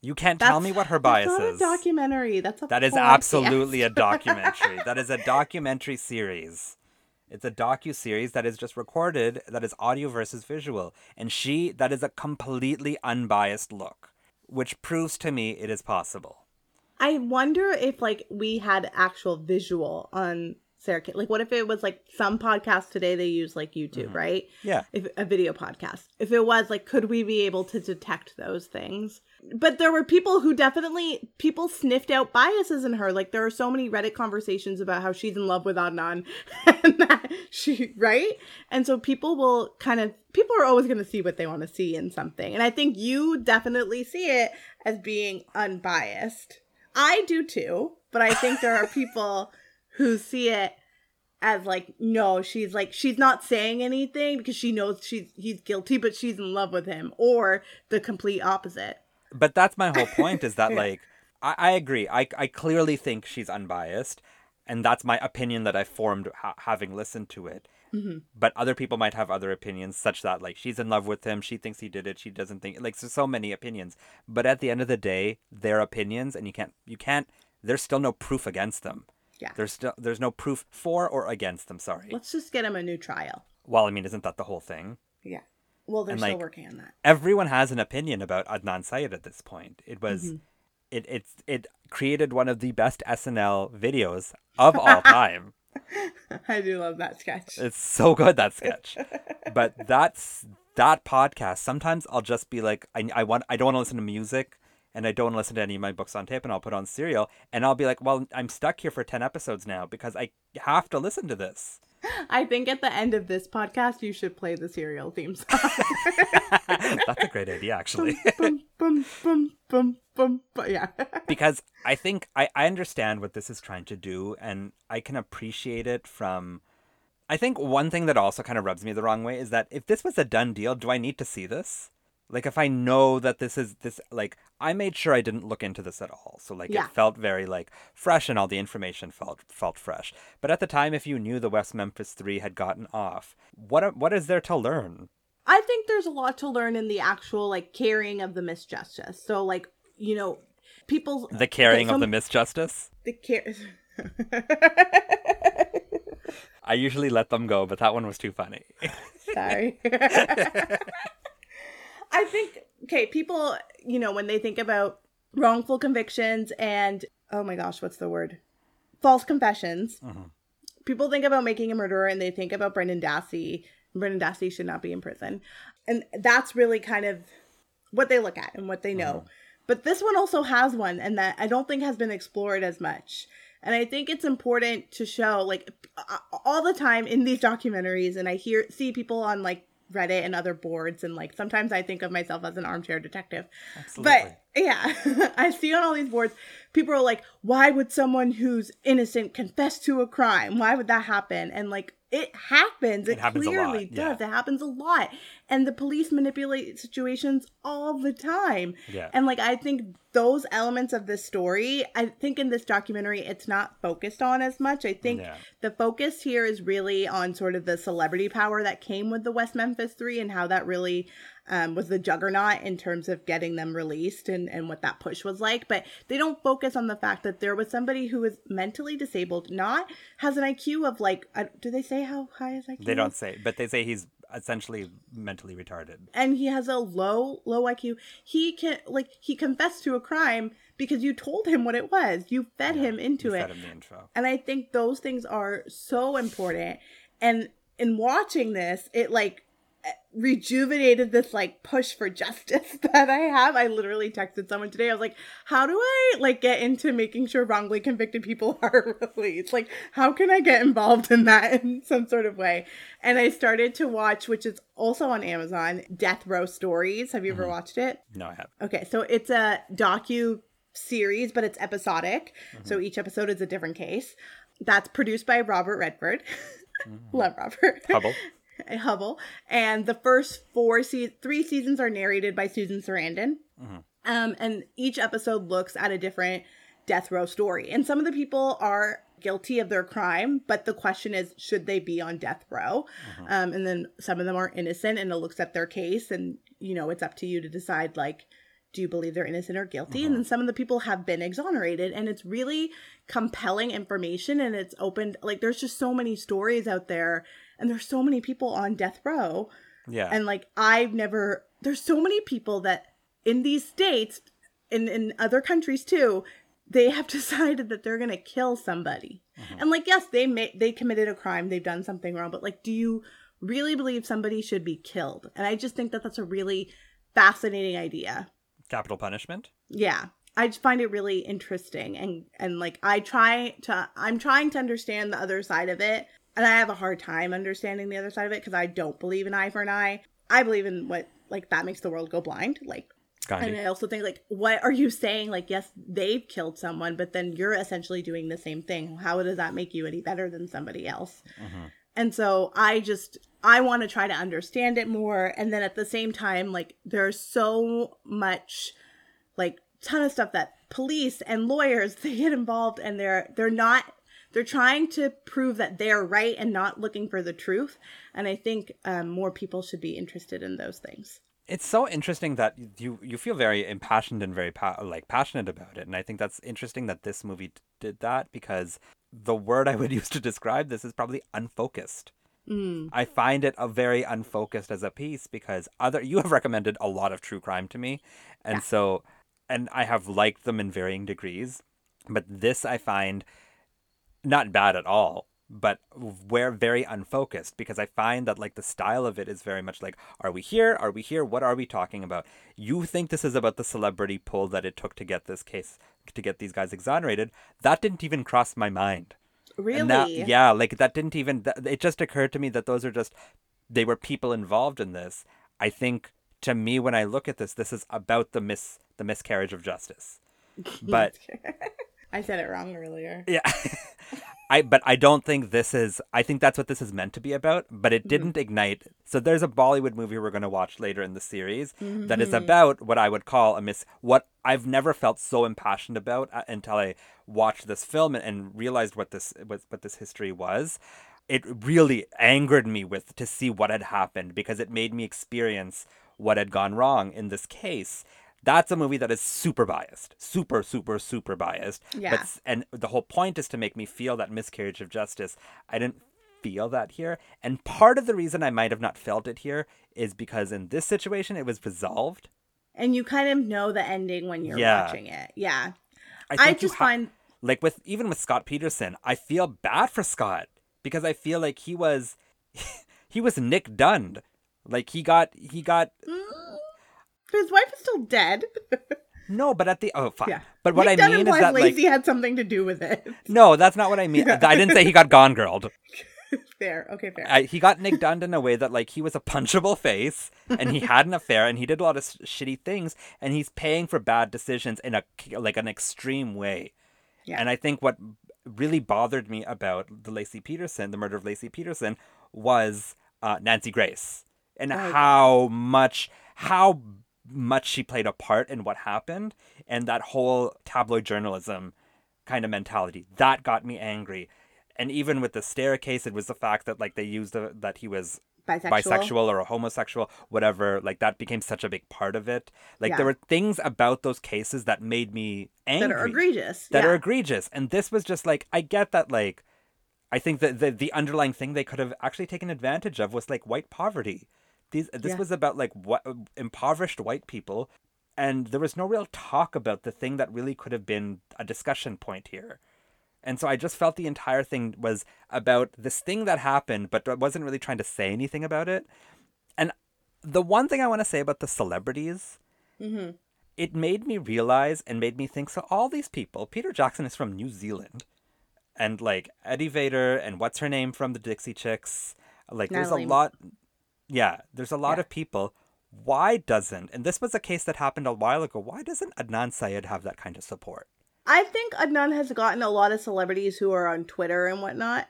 You can't tell me what her bias that's not is. a documentary. That's a That is absolutely a [LAUGHS] documentary. that is a documentary series. It's a docu series that is just recorded that is audio versus visual. And she that is a completely unbiased look, which proves to me it is possible. I wonder if like we had actual visual on Sarah Kate. Like, what if it was like some podcasts today they use like YouTube, Mm-hmm. right? Yeah. If a video podcast. If it was like, could we be able to detect those things? But there were people who definitely people sniffed out biases in her. Like there are so many Reddit conversations about how she's in love with Adnan, [LAUGHS] and that she right. And so people will kind of people are always going to see what they want to see in something. And I think you definitely see it as being unbiased. I do too, but I think there are [LAUGHS] people who see it as like no she's like she's not saying anything because she knows she's he's guilty but she's in love with him or the complete opposite But that's my whole point is that [LAUGHS] like I, I agree. I I clearly think she's unbiased, and that's my opinion that I formed ha- having listened to it. Mm-hmm. But other people might have other opinions, such that like she's in love with him, she thinks he did it, she doesn't think like there's so many opinions. But at the end of the day, they're opinions, and you can't you can't. There's still no proof against them. yeah There's still there's no proof for or against them. Sorry. let's just get him a new trial Well, I mean, isn't that the whole thing? yeah well they're And, still like, working on that everyone has an opinion about Adnan Syed at this point. It was Mm-hmm. it it's it created one of the best SNL videos of all [LAUGHS] time. i do love that sketch it's so good that sketch. [LAUGHS] But that's that podcast. Sometimes I'll just be like I I want I don't want to listen to music and I don't want to listen to any of my books on tape and I'll put on serial and I'll be like, "Well, I'm stuck here for 10 episodes now because I have to listen to this." [LAUGHS] i think at the end of this podcast you should play the serial theme song [LAUGHS] that's a great idea actually. bum, bum, bum, yeah [LAUGHS] because I think I, I understand what this is trying to do and I can appreciate it from I think one thing that also kind of rubs me the wrong way is that if this was a done deal, do I need to see this? Like if I know that this is this like I made sure I didn't look into this at all. So like Yeah. it felt very like fresh and all the information felt felt fresh. But at the time if you knew the West Memphis 3 had gotten off, what what is there to learn? I think there's a lot to learn in the actual like carrying of the misjustice. So like, you know, people The carrying okay, of the some- misjustice? the care [LAUGHS] I usually let them go, but that one was too funny. Sorry. [LAUGHS] [LAUGHS] I think okay, people, you know, when they think about wrongful convictions and oh my gosh, what's the word? False confessions. Mm-hmm. People think about making a murderer and they think about Brendan Dassey. Brendan Dassey should not be in prison. And that's really kind of what they look at and what they know. Mm-hmm. But this one also has one and that I don't think has been explored as much. And I think it's important to show like all the time in these documentaries and I hear see people on like Reddit and other boards and like sometimes I think of myself as an armchair detective. Absolutely. But yeah, [LAUGHS] I see on all these boards people are like why would someone who's innocent confess to a crime? Why would that happen? And like it happens. It, It happens clearly yeah. does. It happens a lot. And the police manipulate situations all the time. Yeah. And like I think those elements of this story, I think in this documentary it's not focused on as much. I think Yeah. the focus here is really on sort of the celebrity power that came with the West Memphis 3 and how that really um, was the juggernaut in terms of getting them released and, and what that push was like. But they don't focus on the fact that there was somebody who was mentally disabled, not has an IQ of like, uh, do they say how high is IQ They don't say, but they say he's essentially mentally retarded. and he has a low low IQ. He can like he confessed to a crime because you told him what it was. You fed him into it. Said in the intro. And I think those things are so important. And in watching this, it like rejuvenated this like push for justice [LAUGHS] that I have. I literally texted someone today. I was like, how do I like get into making sure wrongly convicted people [LAUGHS] are released? Like, how can I get involved in that [LAUGHS] in some sort of way? And I started to watch, which is also on Amazon, Death Row Stories. Have you ever mm-hmm. watched it? No, I haven't. Okay, so it's a docu series, but it's episodic. So mm-hmm. each episode is a different case. That's produced by Robert Redford. Mm-hmm. Love Robert. Hubble. [LAUGHS] Hubble. And the first four se- three seasons are narrated by Susan Sarandon. Um, and each episode looks at a different death row story. And some of the people are guilty of their crime, but the question is, should they be on death row? Um, and then some of them are innocent, and it looks at their case, and you know, it's up to you to decide, like, do you believe they're innocent or guilty? And then some of the people have been exonerated. And it's really compelling information and it's opened like there's just so many stories out there and there's so many people on death row. Yeah. And like I've never there's so many people that in these states in in other countries too, they have [LAUGHS] decided that they're going to kill somebody. Mm-hmm. And like yes, they may they committed a crime, they've done something wrong, but like do you really believe somebody should be killed? And I just think that that's a really fascinating idea. Capital punishment? Yeah. I just find it really interesting and and like I try to I'm trying to understand the other side of it and I have a hard time understanding the other side of it because I don't believe in eye for an eye. I believe in what like that makes the world go blind. Like Gandhi. and I also think like what are you saying like yes they've killed someone but then you're essentially doing the same thing. How does that make you any better than somebody else? Mm-hmm. And so I just I want to try to understand it more and then at the same time like there's so much like ton of stuff that police and lawyers [LAUGHS] they get involved and they're they're not they're trying to prove that they're right and not looking for the truth and I think um, more people should be interested in those things. it's so interesting that you you feel very impassioned and very pa- like passionate about it and i think that's interesting that this movie t- did that because the word i would [LAUGHS] use to describe this is probably unfocused. I find it a very unfocused as a piece because other you have recommended a lot of true crime to me and so and i have liked them in varying degrees but this i find not bad at all but we're very unfocused because i find that like the style of it is very much like are we here? Are we here? What are we talking about? You think this is about the celebrity pull that it took to get this case to get these guys exonerated. That didn't even cross my mind. Really? and now, yeah like that didn't even th- it just occurred to me that those are just they were people involved in this. I think to me when i look at this this is about the miss the miscarriage of justice. [LAUGHS] But I said it wrong earlier. yeah. [LAUGHS] I but I don't think this is I think that's what this is meant to be about, but it didn't ignite. So there's a Bollywood movie we're going to watch later in the series that is about what I would call a miss what I've never felt so impassioned about uh, until I watched this film and, and realized what this what, what this history was. It really angered me with to see what had happened because it made me experience what had gone wrong in this case. That's a movie that is super biased, super, super, super biased. Yeah. But and the whole point is to make me feel that miscarriage of justice. I didn't feel that here, and part of the reason I might have not felt it here is because in this situation it was resolved. And you kind of know the ending when you're Yeah. watching it. Yeah. I, I, just ha- find like with even with Scott Peterson, I feel bad for Scott because I feel like he was [LAUGHS] he was Nick Dunned. Like he got he got mm. His wife is still dead. [LAUGHS] no, but at the oh fine. yeah. But what Nick I mean is that like Laci had something to do with it. no, that's not what I mean. I didn't say he got gone girled. [LAUGHS] fair. Okay, fair. I, he got Nick Dunn in a way that like he was a punchable face and he had an affair and he did a lot of s- shitty things and he's paying for bad decisions in a like an extreme way. Yeah. And I think what really bothered me about the Laci Peterson, the murder of Laci Peterson, was uh, Nancy Grace and how much how much she played a part in what happened and that whole tabloid journalism kind of mentality that got me angry and even with the staircase it was the fact that like they used the, that he was Bisexual. bisexual or a homosexual whatever like that became such a big part of it like Yeah. there were things about those cases that made me angry that are egregious. that yeah. are egregious and this was just like i get that like i think that the, the underlying thing they could have actually taken advantage of was like white poverty these this Yeah. was about like what impoverished white people and there was no real talk about the thing that really could have been a discussion point here and so i just felt the entire thing was about this thing that happened but I wasn't really trying to say anything about it and the one thing i want to say about the celebrities Mm-hmm. it made me realize and made me think so all these people peter jackson is from new zealand and like eddie vedder and what's her name from the dixie chicks like there's a lot yeah there's a lot Yeah. of people why doesn't and this was a case that happened a while ago why doesn't adnan syed have that kind of support I think Adnan has gotten a lot of celebrities who are on Twitter and whatnot.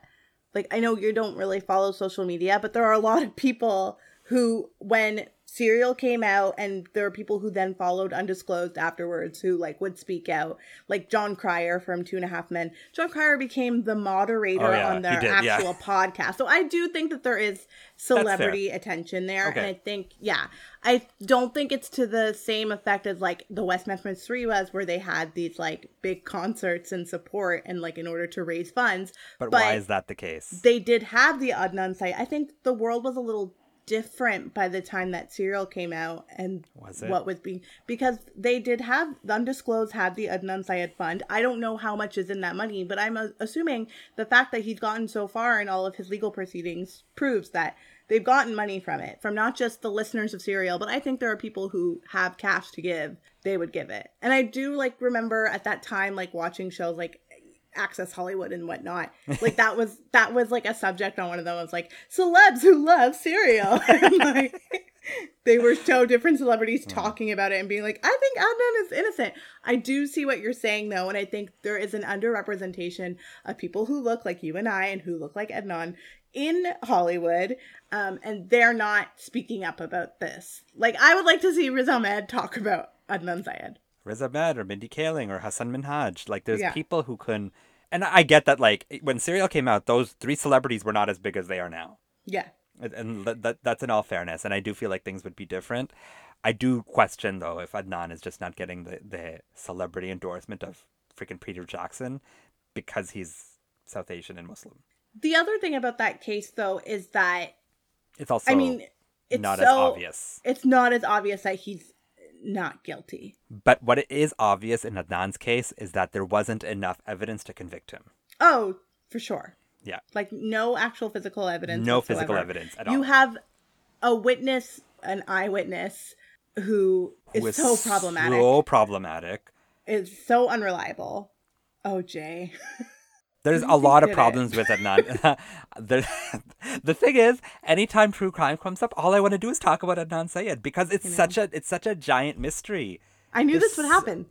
Like I know you don't really follow social media, but there are a lot of people who when Serial came out and there were people who then followed Undisclosed afterwards who like would speak out. Like Jon Cryer from Two and a Half Men. Jon Cryer became the moderator Oh, yeah, on their he did, yeah. actual podcast. So I do think that there is celebrity attention there. Okay. And I think, yeah, I don't think it's to the same effect as like the West Memphis Three was where they had these like big concerts and support and like in order to raise funds. But, why is that the case? they did have the Adnan Syed. I think the world was a little different by the time that serial came out and Was it? what was being because they did have the undisclosed had the Adnan Syed fund. I don't know how much is in that money, but I'm assuming the fact that he's gotten so far in all of his legal proceedings proves that they've gotten money from it from not just the listeners of serial, but I think there are people who have cash to give. They would give it, and I do like remember at that time like watching shows like access hollywood and whatnot. [LAUGHS] Like that was that was like a subject on one of them. It was like celebs who love Serial. [LAUGHS] Like [LAUGHS] they were so different celebrities talking about it and being like i think adnan is innocent. I do see what you're saying though and i think there is an underrepresentation of people who look like you and i and who look like adnan in hollywood um, and they're not speaking up about this. Like i would like to see riz ahmed talk about adnan syed Riz Ahmed or Mindy Kaling or Hasan Minhaj. Like, there's Yeah. people who can. And I get that, like, when Serial came out, those three celebrities were not as big as they are now. yeah And- And that, that, that's in all fairness. And I do feel like things would be different. I do question, though, if Adnan is just not getting the, the celebrity endorsement of freaking Peter Jackson because he's South Asian and Muslim. the other thing about that case though is that It's also I mean, it's not so, as obvious. It's not as obvious that he's not guilty. But what it is obvious in Adnan's case is that there wasn't enough evidence to convict him. Oh, for sure. Yeah. Like no actual physical evidence. No whatsoever. physical evidence at all. You have a witness, an eyewitness, who is Who is so problematic. So problematic. Is so unreliable. Oh, Jay. [LAUGHS] There's [LAUGHS] a lot of did it? problems with Adnan. [LAUGHS] [LAUGHS] the, the thing is, anytime true crime comes up, all I want to do is talk about Adnan Syed because it's such a it's such a giant mystery. I knew this This- would happen.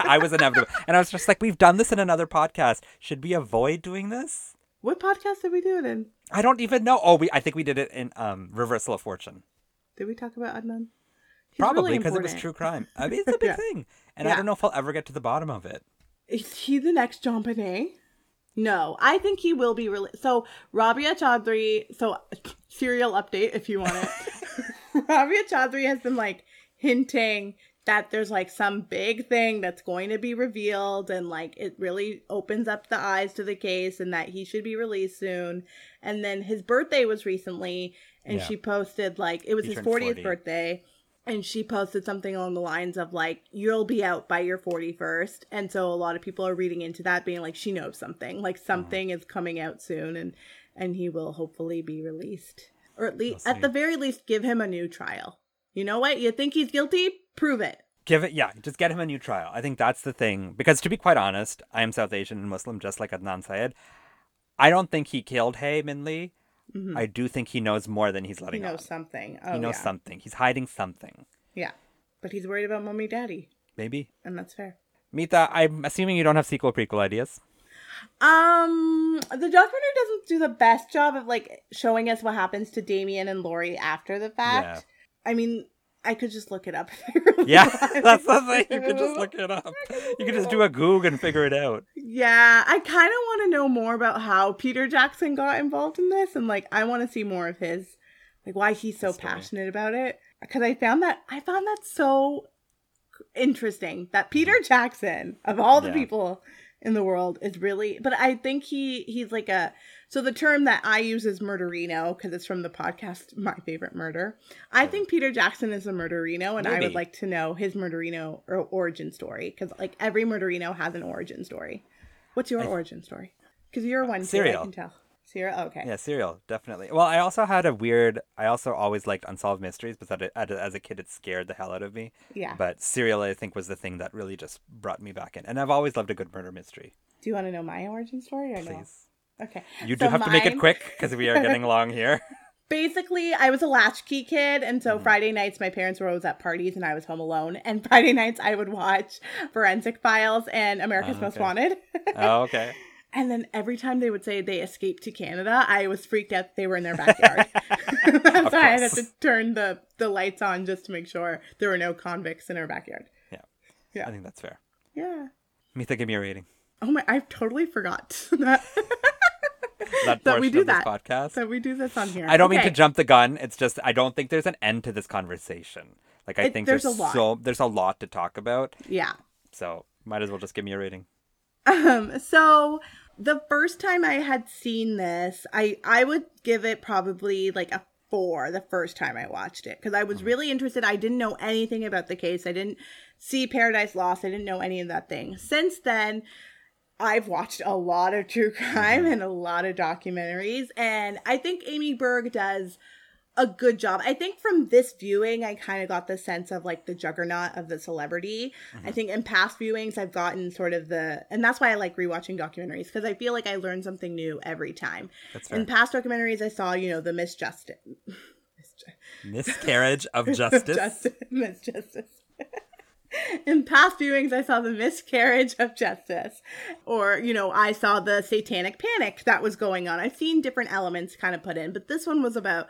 I was inevitable, and I was just like, "We've done this in another podcast. Should we avoid doing this?" what podcast did we do it in? I don't even know. Oh, we I think we did it in um, Reversal of Fortune, Did we talk about Adnan? He's probably really because it was true crime. I mean, it's a big Yeah. thing, and I don't know if I'll ever get to the bottom of it. Is he the next JonBenét? No, I think he will be really. So Rabia Chaudhry. So [LAUGHS] serial update if you want it. [LAUGHS] Rabia Chaudhry has been like hinting that there's like some big thing that's going to be revealed and like it really opens up the eyes to the case and that he should be released soon. And then his birthday was recently and Yeah. she posted like it was He his 40th 40. birthday and she posted something along the lines of like you'll be out by your 41st and so a lot of people are reading into that being like she knows something. Like Uh-huh. something is coming out soon and and he will hopefully be released. Or at least at the very least give him a new trial. You know what? You think he's guilty? Prove it. Give it, yeah, just get him a new trial. I think that's the thing. Because to be quite honest, I am South Asian and Muslim, just like Adnan Syed. I don't think he killed Hae Min Lee. I do think he knows more than he's Mm-hmm. he letting knows on. something oh he knows yeah. something. He's hiding something. yeah but he's worried about mommy daddy Maybe. and that's fair Mita, I'm assuming you don't have sequel prequel ideas. Um, the documentary doesn't do the best job of like showing us what happens to Damien and Lorri after the fact. I mean, I could just look it up. [LAUGHS] really Yeah, wanted [LAUGHS] that's the thing. [LAUGHS] You could just look it up. You could just do a Goog and figure it out. Yeah, I kind of want to know more about how Peter Jackson got involved in this, and like I want to see more of his, like why he's so story. passionate about it. Because I found that I found that so interesting that Peter uh-huh. Jackson, of all the. Yeah. people in the world, is really. But I think he he's like a. So the term that I use is murderino because it's from the podcast My Favorite Murder. I think Peter Jackson is a murderino, and I would like to know his murderino or origin story because like every murderino has an origin story. What's your origin story? Because you're one too, I Serial. can tell. Serial. Oh, okay. Yeah, serial, definitely. Well, I also had a weird. I also always liked unsolved mysteries, but that as a kid, it scared the hell out of me. Yeah. But serial, I think, was the thing that really just brought me back in. And I've always loved a good murder mystery. Do you want to know my origin story or no? Okay. you do So have to make it quick because we are getting long [LAUGHS] here. Basically, I was a latchkey kid, and Mm-hmm. so Friday nights my parents were always at parties, and I was home alone. And [LAUGHS] Friday nights I would watch Forensic Files and America's Oh, Most. Wanted. oh, okay. [LAUGHS] And then every time they would say they escaped to Canada, I was freaked out they were in their backyard. That's why I had to turn the the lights on just to make sure there were no convicts in our backyard. Yeah. Yeah. I think that's fair. Yeah. Mita, give me a rating. Oh my! I totally forgot that [LAUGHS] That, That we do that. podcast. that we do this on here. I don't mean to jump the gun. It's just I don't think there's an end to this conversation. Like I It- think there's there's, a lot. so there's a lot to talk about. Yeah. So might as well just give me a rating. Um, so the first time I had seen this, I I would give it probably like a four the first time I watched it because I was really interested. I didn't know anything about the case. I didn't see Paradise Lost. I didn't know any of that thing. Since then, I've watched a lot of true crime mm-hmm. and a lot of documentaries, and I think Amy Berg does a good job. I think from this viewing, I kind of got the sense of like the juggernaut of the celebrity. I mm-hmm. think in past viewings, I've gotten sort of the, and that's why I like rewatching documentaries because I feel like I learn something new every time. In past documentaries, I saw, you know, the Miss Justice. [LAUGHS] Miscarriage of justice. [LAUGHS] Justice. Miss Justice. [LAUGHS] [LAUGHS] In past viewings, I saw the miscarriage of justice, or you know, I saw the satanic panic that was going on. I've seen different elements kind of put in, but this one was about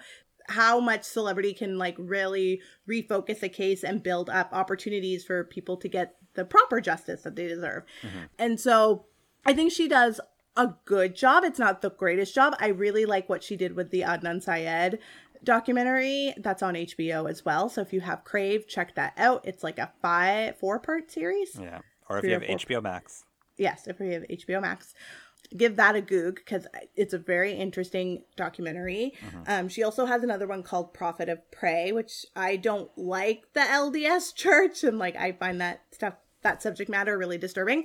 how much celebrity can like really refocus a case and build up opportunities for people to get the proper justice that they deserve. Mm-hmm. And so I think she does a good job. It's not the greatest job. I really like what she did with the Adnan Syed documentary that's on HBO as well. So if you have Crave, check that out. It's like a five four part series. Yeah. Or if Three you have. HBO Max. Yes, if you have HBO Max. Give that a goog because it's a very interesting documentary. Um, she also has another one called Prophet of Prey, which I don't like the LDS [LAUGHS] church and like I find that stuff that subject matter really disturbing.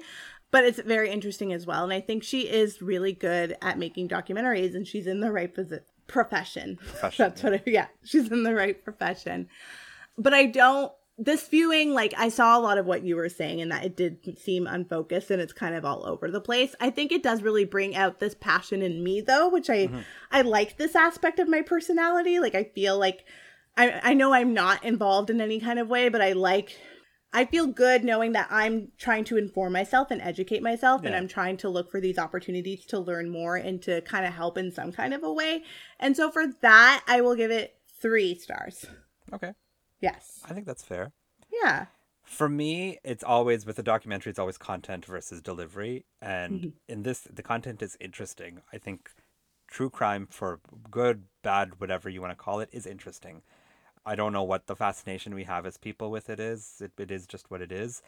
But it's very interesting as well, and I think she is really good at making documentaries, and she's in the right posi- profession. Profession, That's what I, yeah, she's in the right profession. But I don't this viewing, like I saw a lot of what you were saying, and that it did seem unfocused and it's kind of all over the place. I think it does really bring out this passion in me, though, which I mm-hmm. I like this aspect of my personality. Like I feel like I I know I'm not involved in any kind of way, but I like. I feel good knowing that I'm trying to inform myself and educate myself, and I'm trying to look for these opportunities to learn more and to kind of help in some kind of a way. And so for that, I will give it three stars. Okay. Yes. I think that's fair. Yeah. For me, it's always with a documentary, it's always content versus delivery. And Mm-hmm. in this, the content is interesting. I think true crime, for good, bad, whatever you want to call it, is interesting. I don't know what the fascination we have as people with it is. It, it is just what it is.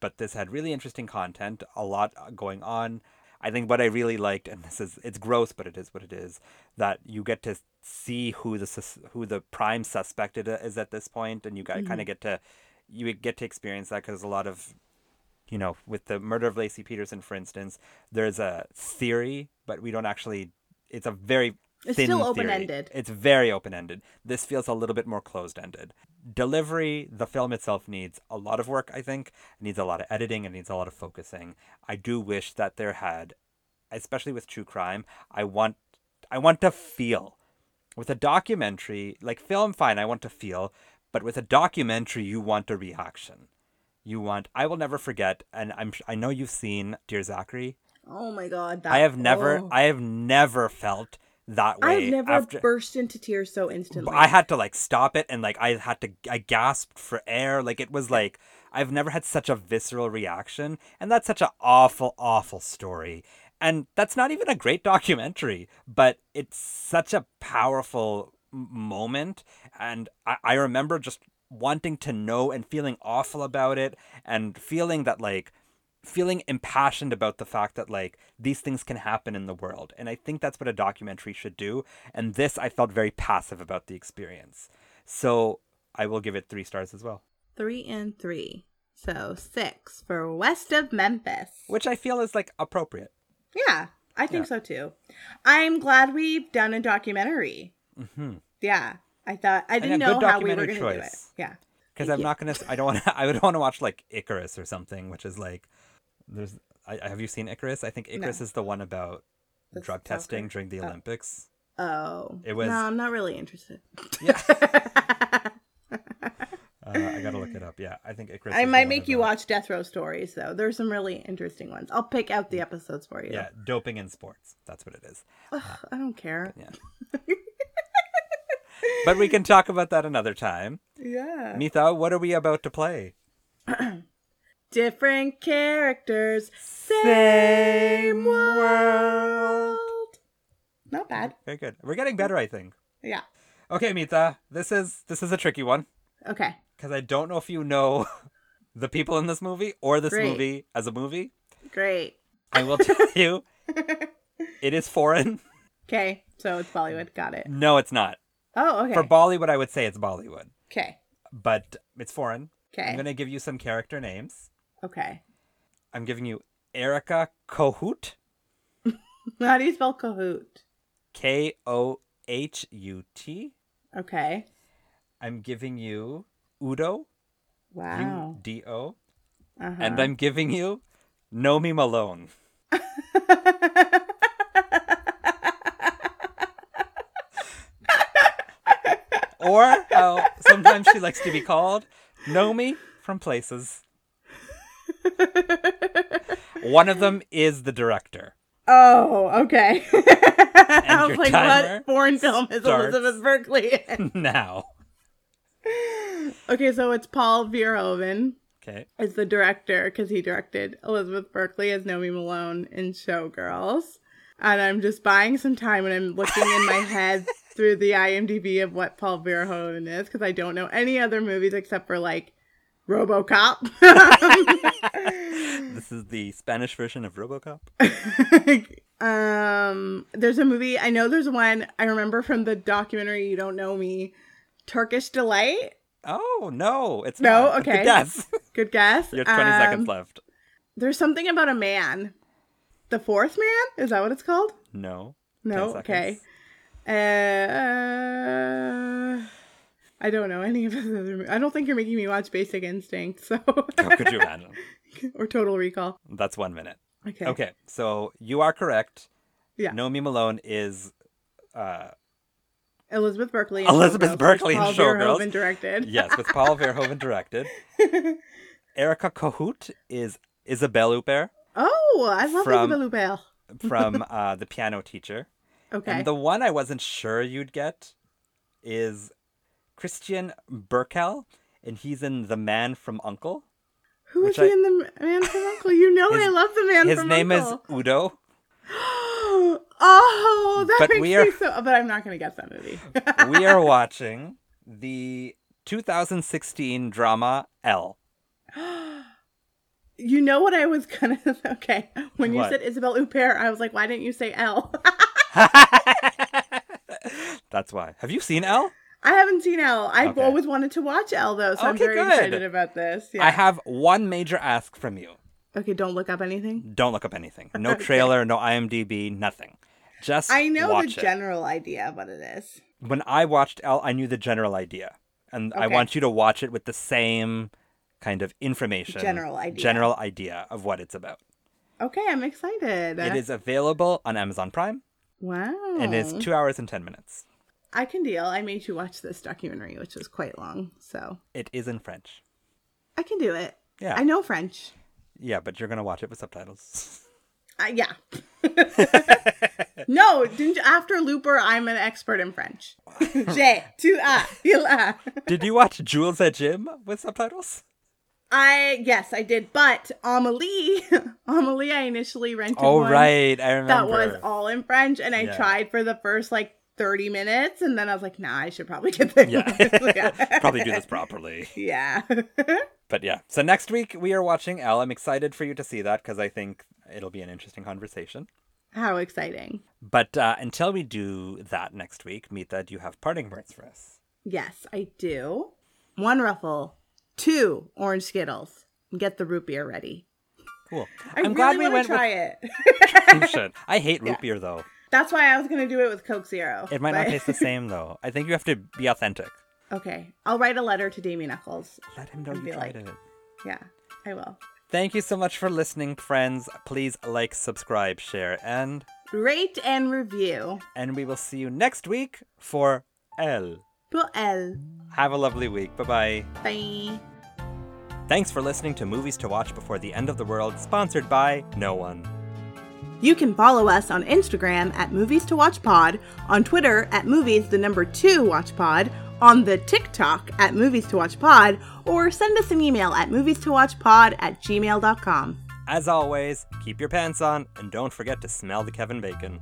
But this had really interesting content, a lot uh, going on. I think what I really liked, and this is it's gross, but it is what it is, that you get to see who the who the prime suspect uh, is at this point, and you got kind of mm-hmm. get to you get to experience that because a lot of you know with the murder of Laci Peterson, for instance, there's a theory, but we don't actually. It's a very It's still open-ended. It's very open ended. This feels a little bit more closed ended. Delivery, the film itself needs a lot of work, I think. It needs a lot of editing, it needs a lot of focusing. I do wish that there had, especially with true crime, I want I want to feel. With a documentary, like film fine, I want to feel, but with a documentary you want a reaction. You want I will never forget, and I'm I know you've seen Dear Zachary. Oh my god. That, I have never oh. I have never felt that way I've never after burst into tears so instantly. I had to like stop it and like I had to I gasped for air. Like it was like I've never had such a visceral reaction and that's such an awful awful story. And that's not even a great [LAUGHS] documentary, but it's such a powerful moment and I, I remember just wanting to know and feeling awful about it and feeling that like feeling impassioned about the fact that like these things can happen in the world and i think that's what a documentary should do and this i felt very passive about the experience so i will give it three stars as well three and three. So six for West of Memphis. which i feel is like appropriate Yeah, I think Yeah. so too. I'm glad we've done a documentary. mm-hmm. Yeah. I thought I didn't know how we were going to do it. Yeah. because i'm you. not gonna i don't want to i would want to watch like icarus or something which is like there's I, have you seen icarus i think icarus is the one about The drug testing during the Oh. olympics Oh. It was- No, I'm not really interested. yeah [LAUGHS] uh, i gotta look it up yeah i think icarus I is the might make you watch Death Row Stories though. There's some really interesting ones. I'll pick out the episodes for you. yeah doping in sports that's what it is Ugh, I don't care. Yeah. [LAUGHS] but we can talk about that another time. Yeah. Mita, what are we about to play? [CLEARS THROAT] Different characters, same world. Not bad. Very good. We're getting better, I think. Yeah. Okay, Mita, this is this is a tricky one Okay. because I don't know if you know [LAUGHS] the people in this movie or this Great. movie as a movie. Great. I will tell [LAUGHS] you, [LAUGHS] it is foreign. Okay. So it's Bollywood. Got it. No, it's not. Oh, okay. For Bollywood, I would say it's Bollywood, okay. but it's foreign. Okay. I'm gonna give you some character names. Okay. I'm giving you Erica Kohut, [LAUGHS] How do you spell Kohut? K O H U T. Okay. I'm giving you Udo, Wow. U D O, Uh-huh. and I'm giving you Nomi Malone. [LAUGHS] or how sometimes she likes to be called Nomi from Places. [LAUGHS] One of them is the director. oh, okay. [LAUGHS] I was like, what foreign film is Elizabeth Berkley in? [LAUGHS] now. okay, so it's Paul Verhoeven Okay. is the director because he directed Elizabeth Berkley as Nomi Malone in Showgirls. And I'm just buying some time and I'm looking in my head through the IMDb of what Paul Verhoeven is because I don't know any other movies except for like RoboCop. [LAUGHS] This is the Spanish version of RoboCop. [LAUGHS] um, there's a movie. I know there's one I remember from the documentary. You don't know me, Turkish Delight. Oh no, it's No? not. Okay. Yes. Good guess. [LAUGHS] You have 20 Um, seconds left. There's something about a man. The fourth man is that what it's called? No. No. Okay. Uh, I don't know any of the other. I don't think you're making me watch Basic Instinct, so How could you imagine? [LAUGHS] or Total Recall. That's one minute. Okay. Okay, so you are correct. Yeah. Nomi Malone is uh Elizabeth Berkley. in Elizabeth Showgirls, Berkley in Showgirls. Verhoeven directed. [LAUGHS] yes, with Paul Verhoeven directed. [LAUGHS] Erica Kohut is Isabelle Huppert Oh, I love From- Isabelle Huppert. from uh, The Piano Teacher. Okay. And the one I wasn't sure you'd get is Christian Berkel, and he's in The Man from Uncle. Who is he I- in the Man from Uncle? You know His- I love the Man from Uncle. His name is Udo. [GASPS] oh, that But makes we are- me so. But I'm not going to guess that movie. we are [LAUGHS] watching the 2016 drama Elle. [GASPS] you know what I was gonna? [LAUGHS] Okay, when you What? said Isabelle Huppert, I was like, why didn't you say Elle? [LAUGHS] That's why. Have you seen Elle? I haven't seen Elle. I've Okay. always wanted to watch Elle though, so I'm very good. excited about this. Yeah. I have one major ask from you. okay, don't look up anything. Don't look up anything. No [LAUGHS] Okay. trailer, no IMDb, nothing. Just I know the it. general idea of what it is. when I watched Elle, I knew the general idea, and I want you to watch it with the same kind of information, General idea. general idea of what it's about. Okay, I'm excited. It is available on Amazon Prime, Wow. and it's two hours and ten minutes. I can deal. I made you watch this documentary, which was quite long, so It is in French. I can do it. Yeah, I know French. yeah, but you're gonna watch it with subtitles. Uh, yeah. [LAUGHS] no, didn't you, after Looper, I'm an expert in French. J'ai, tu as, il a. Did you watch Jules et Jim with subtitles? I yes, I did, but Amelie, [LAUGHS] Amelie, I initially rented Oh right, I remember. that was all in French, and I Yeah. tried for the first like 30 minutes, and then I was like, nah, I should probably [LAUGHS] get the Yeah, [LAUGHS] [LAUGHS] probably do this properly. Yeah. But yeah, so next week we are watching Elle. I'm excited for you to see that because I think it'll be an interesting conversation. How exciting! But uh, until we do that next week, Mita, do you have parting words for us? Yes, I do. One ruffle, two orange Skittles. Get the root beer ready. Cool. I am really glad we went try it. with. Should. I hate root Yeah. beer though. That's why I was gonna do it with Coke Zero. It might not taste the same [LAUGHS] though. I think you have to be authentic. Okay, I'll write a letter to Damien Knuckles. Let him know you tried like- it. Yeah, I will. Thank you so much for listening, friends. Please like, subscribe, share, and Rate and review. and we will see you next week for Elle. Pour elle. Have a lovely week. Bye bye. Bye. Thanks for listening to Movies to Watch Before the End of the World, sponsored by no one. You can follow us on Instagram at Movies to Watch Pod, on Twitter at Movies the number two Watch Pod, on the TikTok at Movies to Watch Pod, or send us an email at movies to watch pod at gmail.com. As always, keep your pants on and don't forget to smell the Kevin Bacon.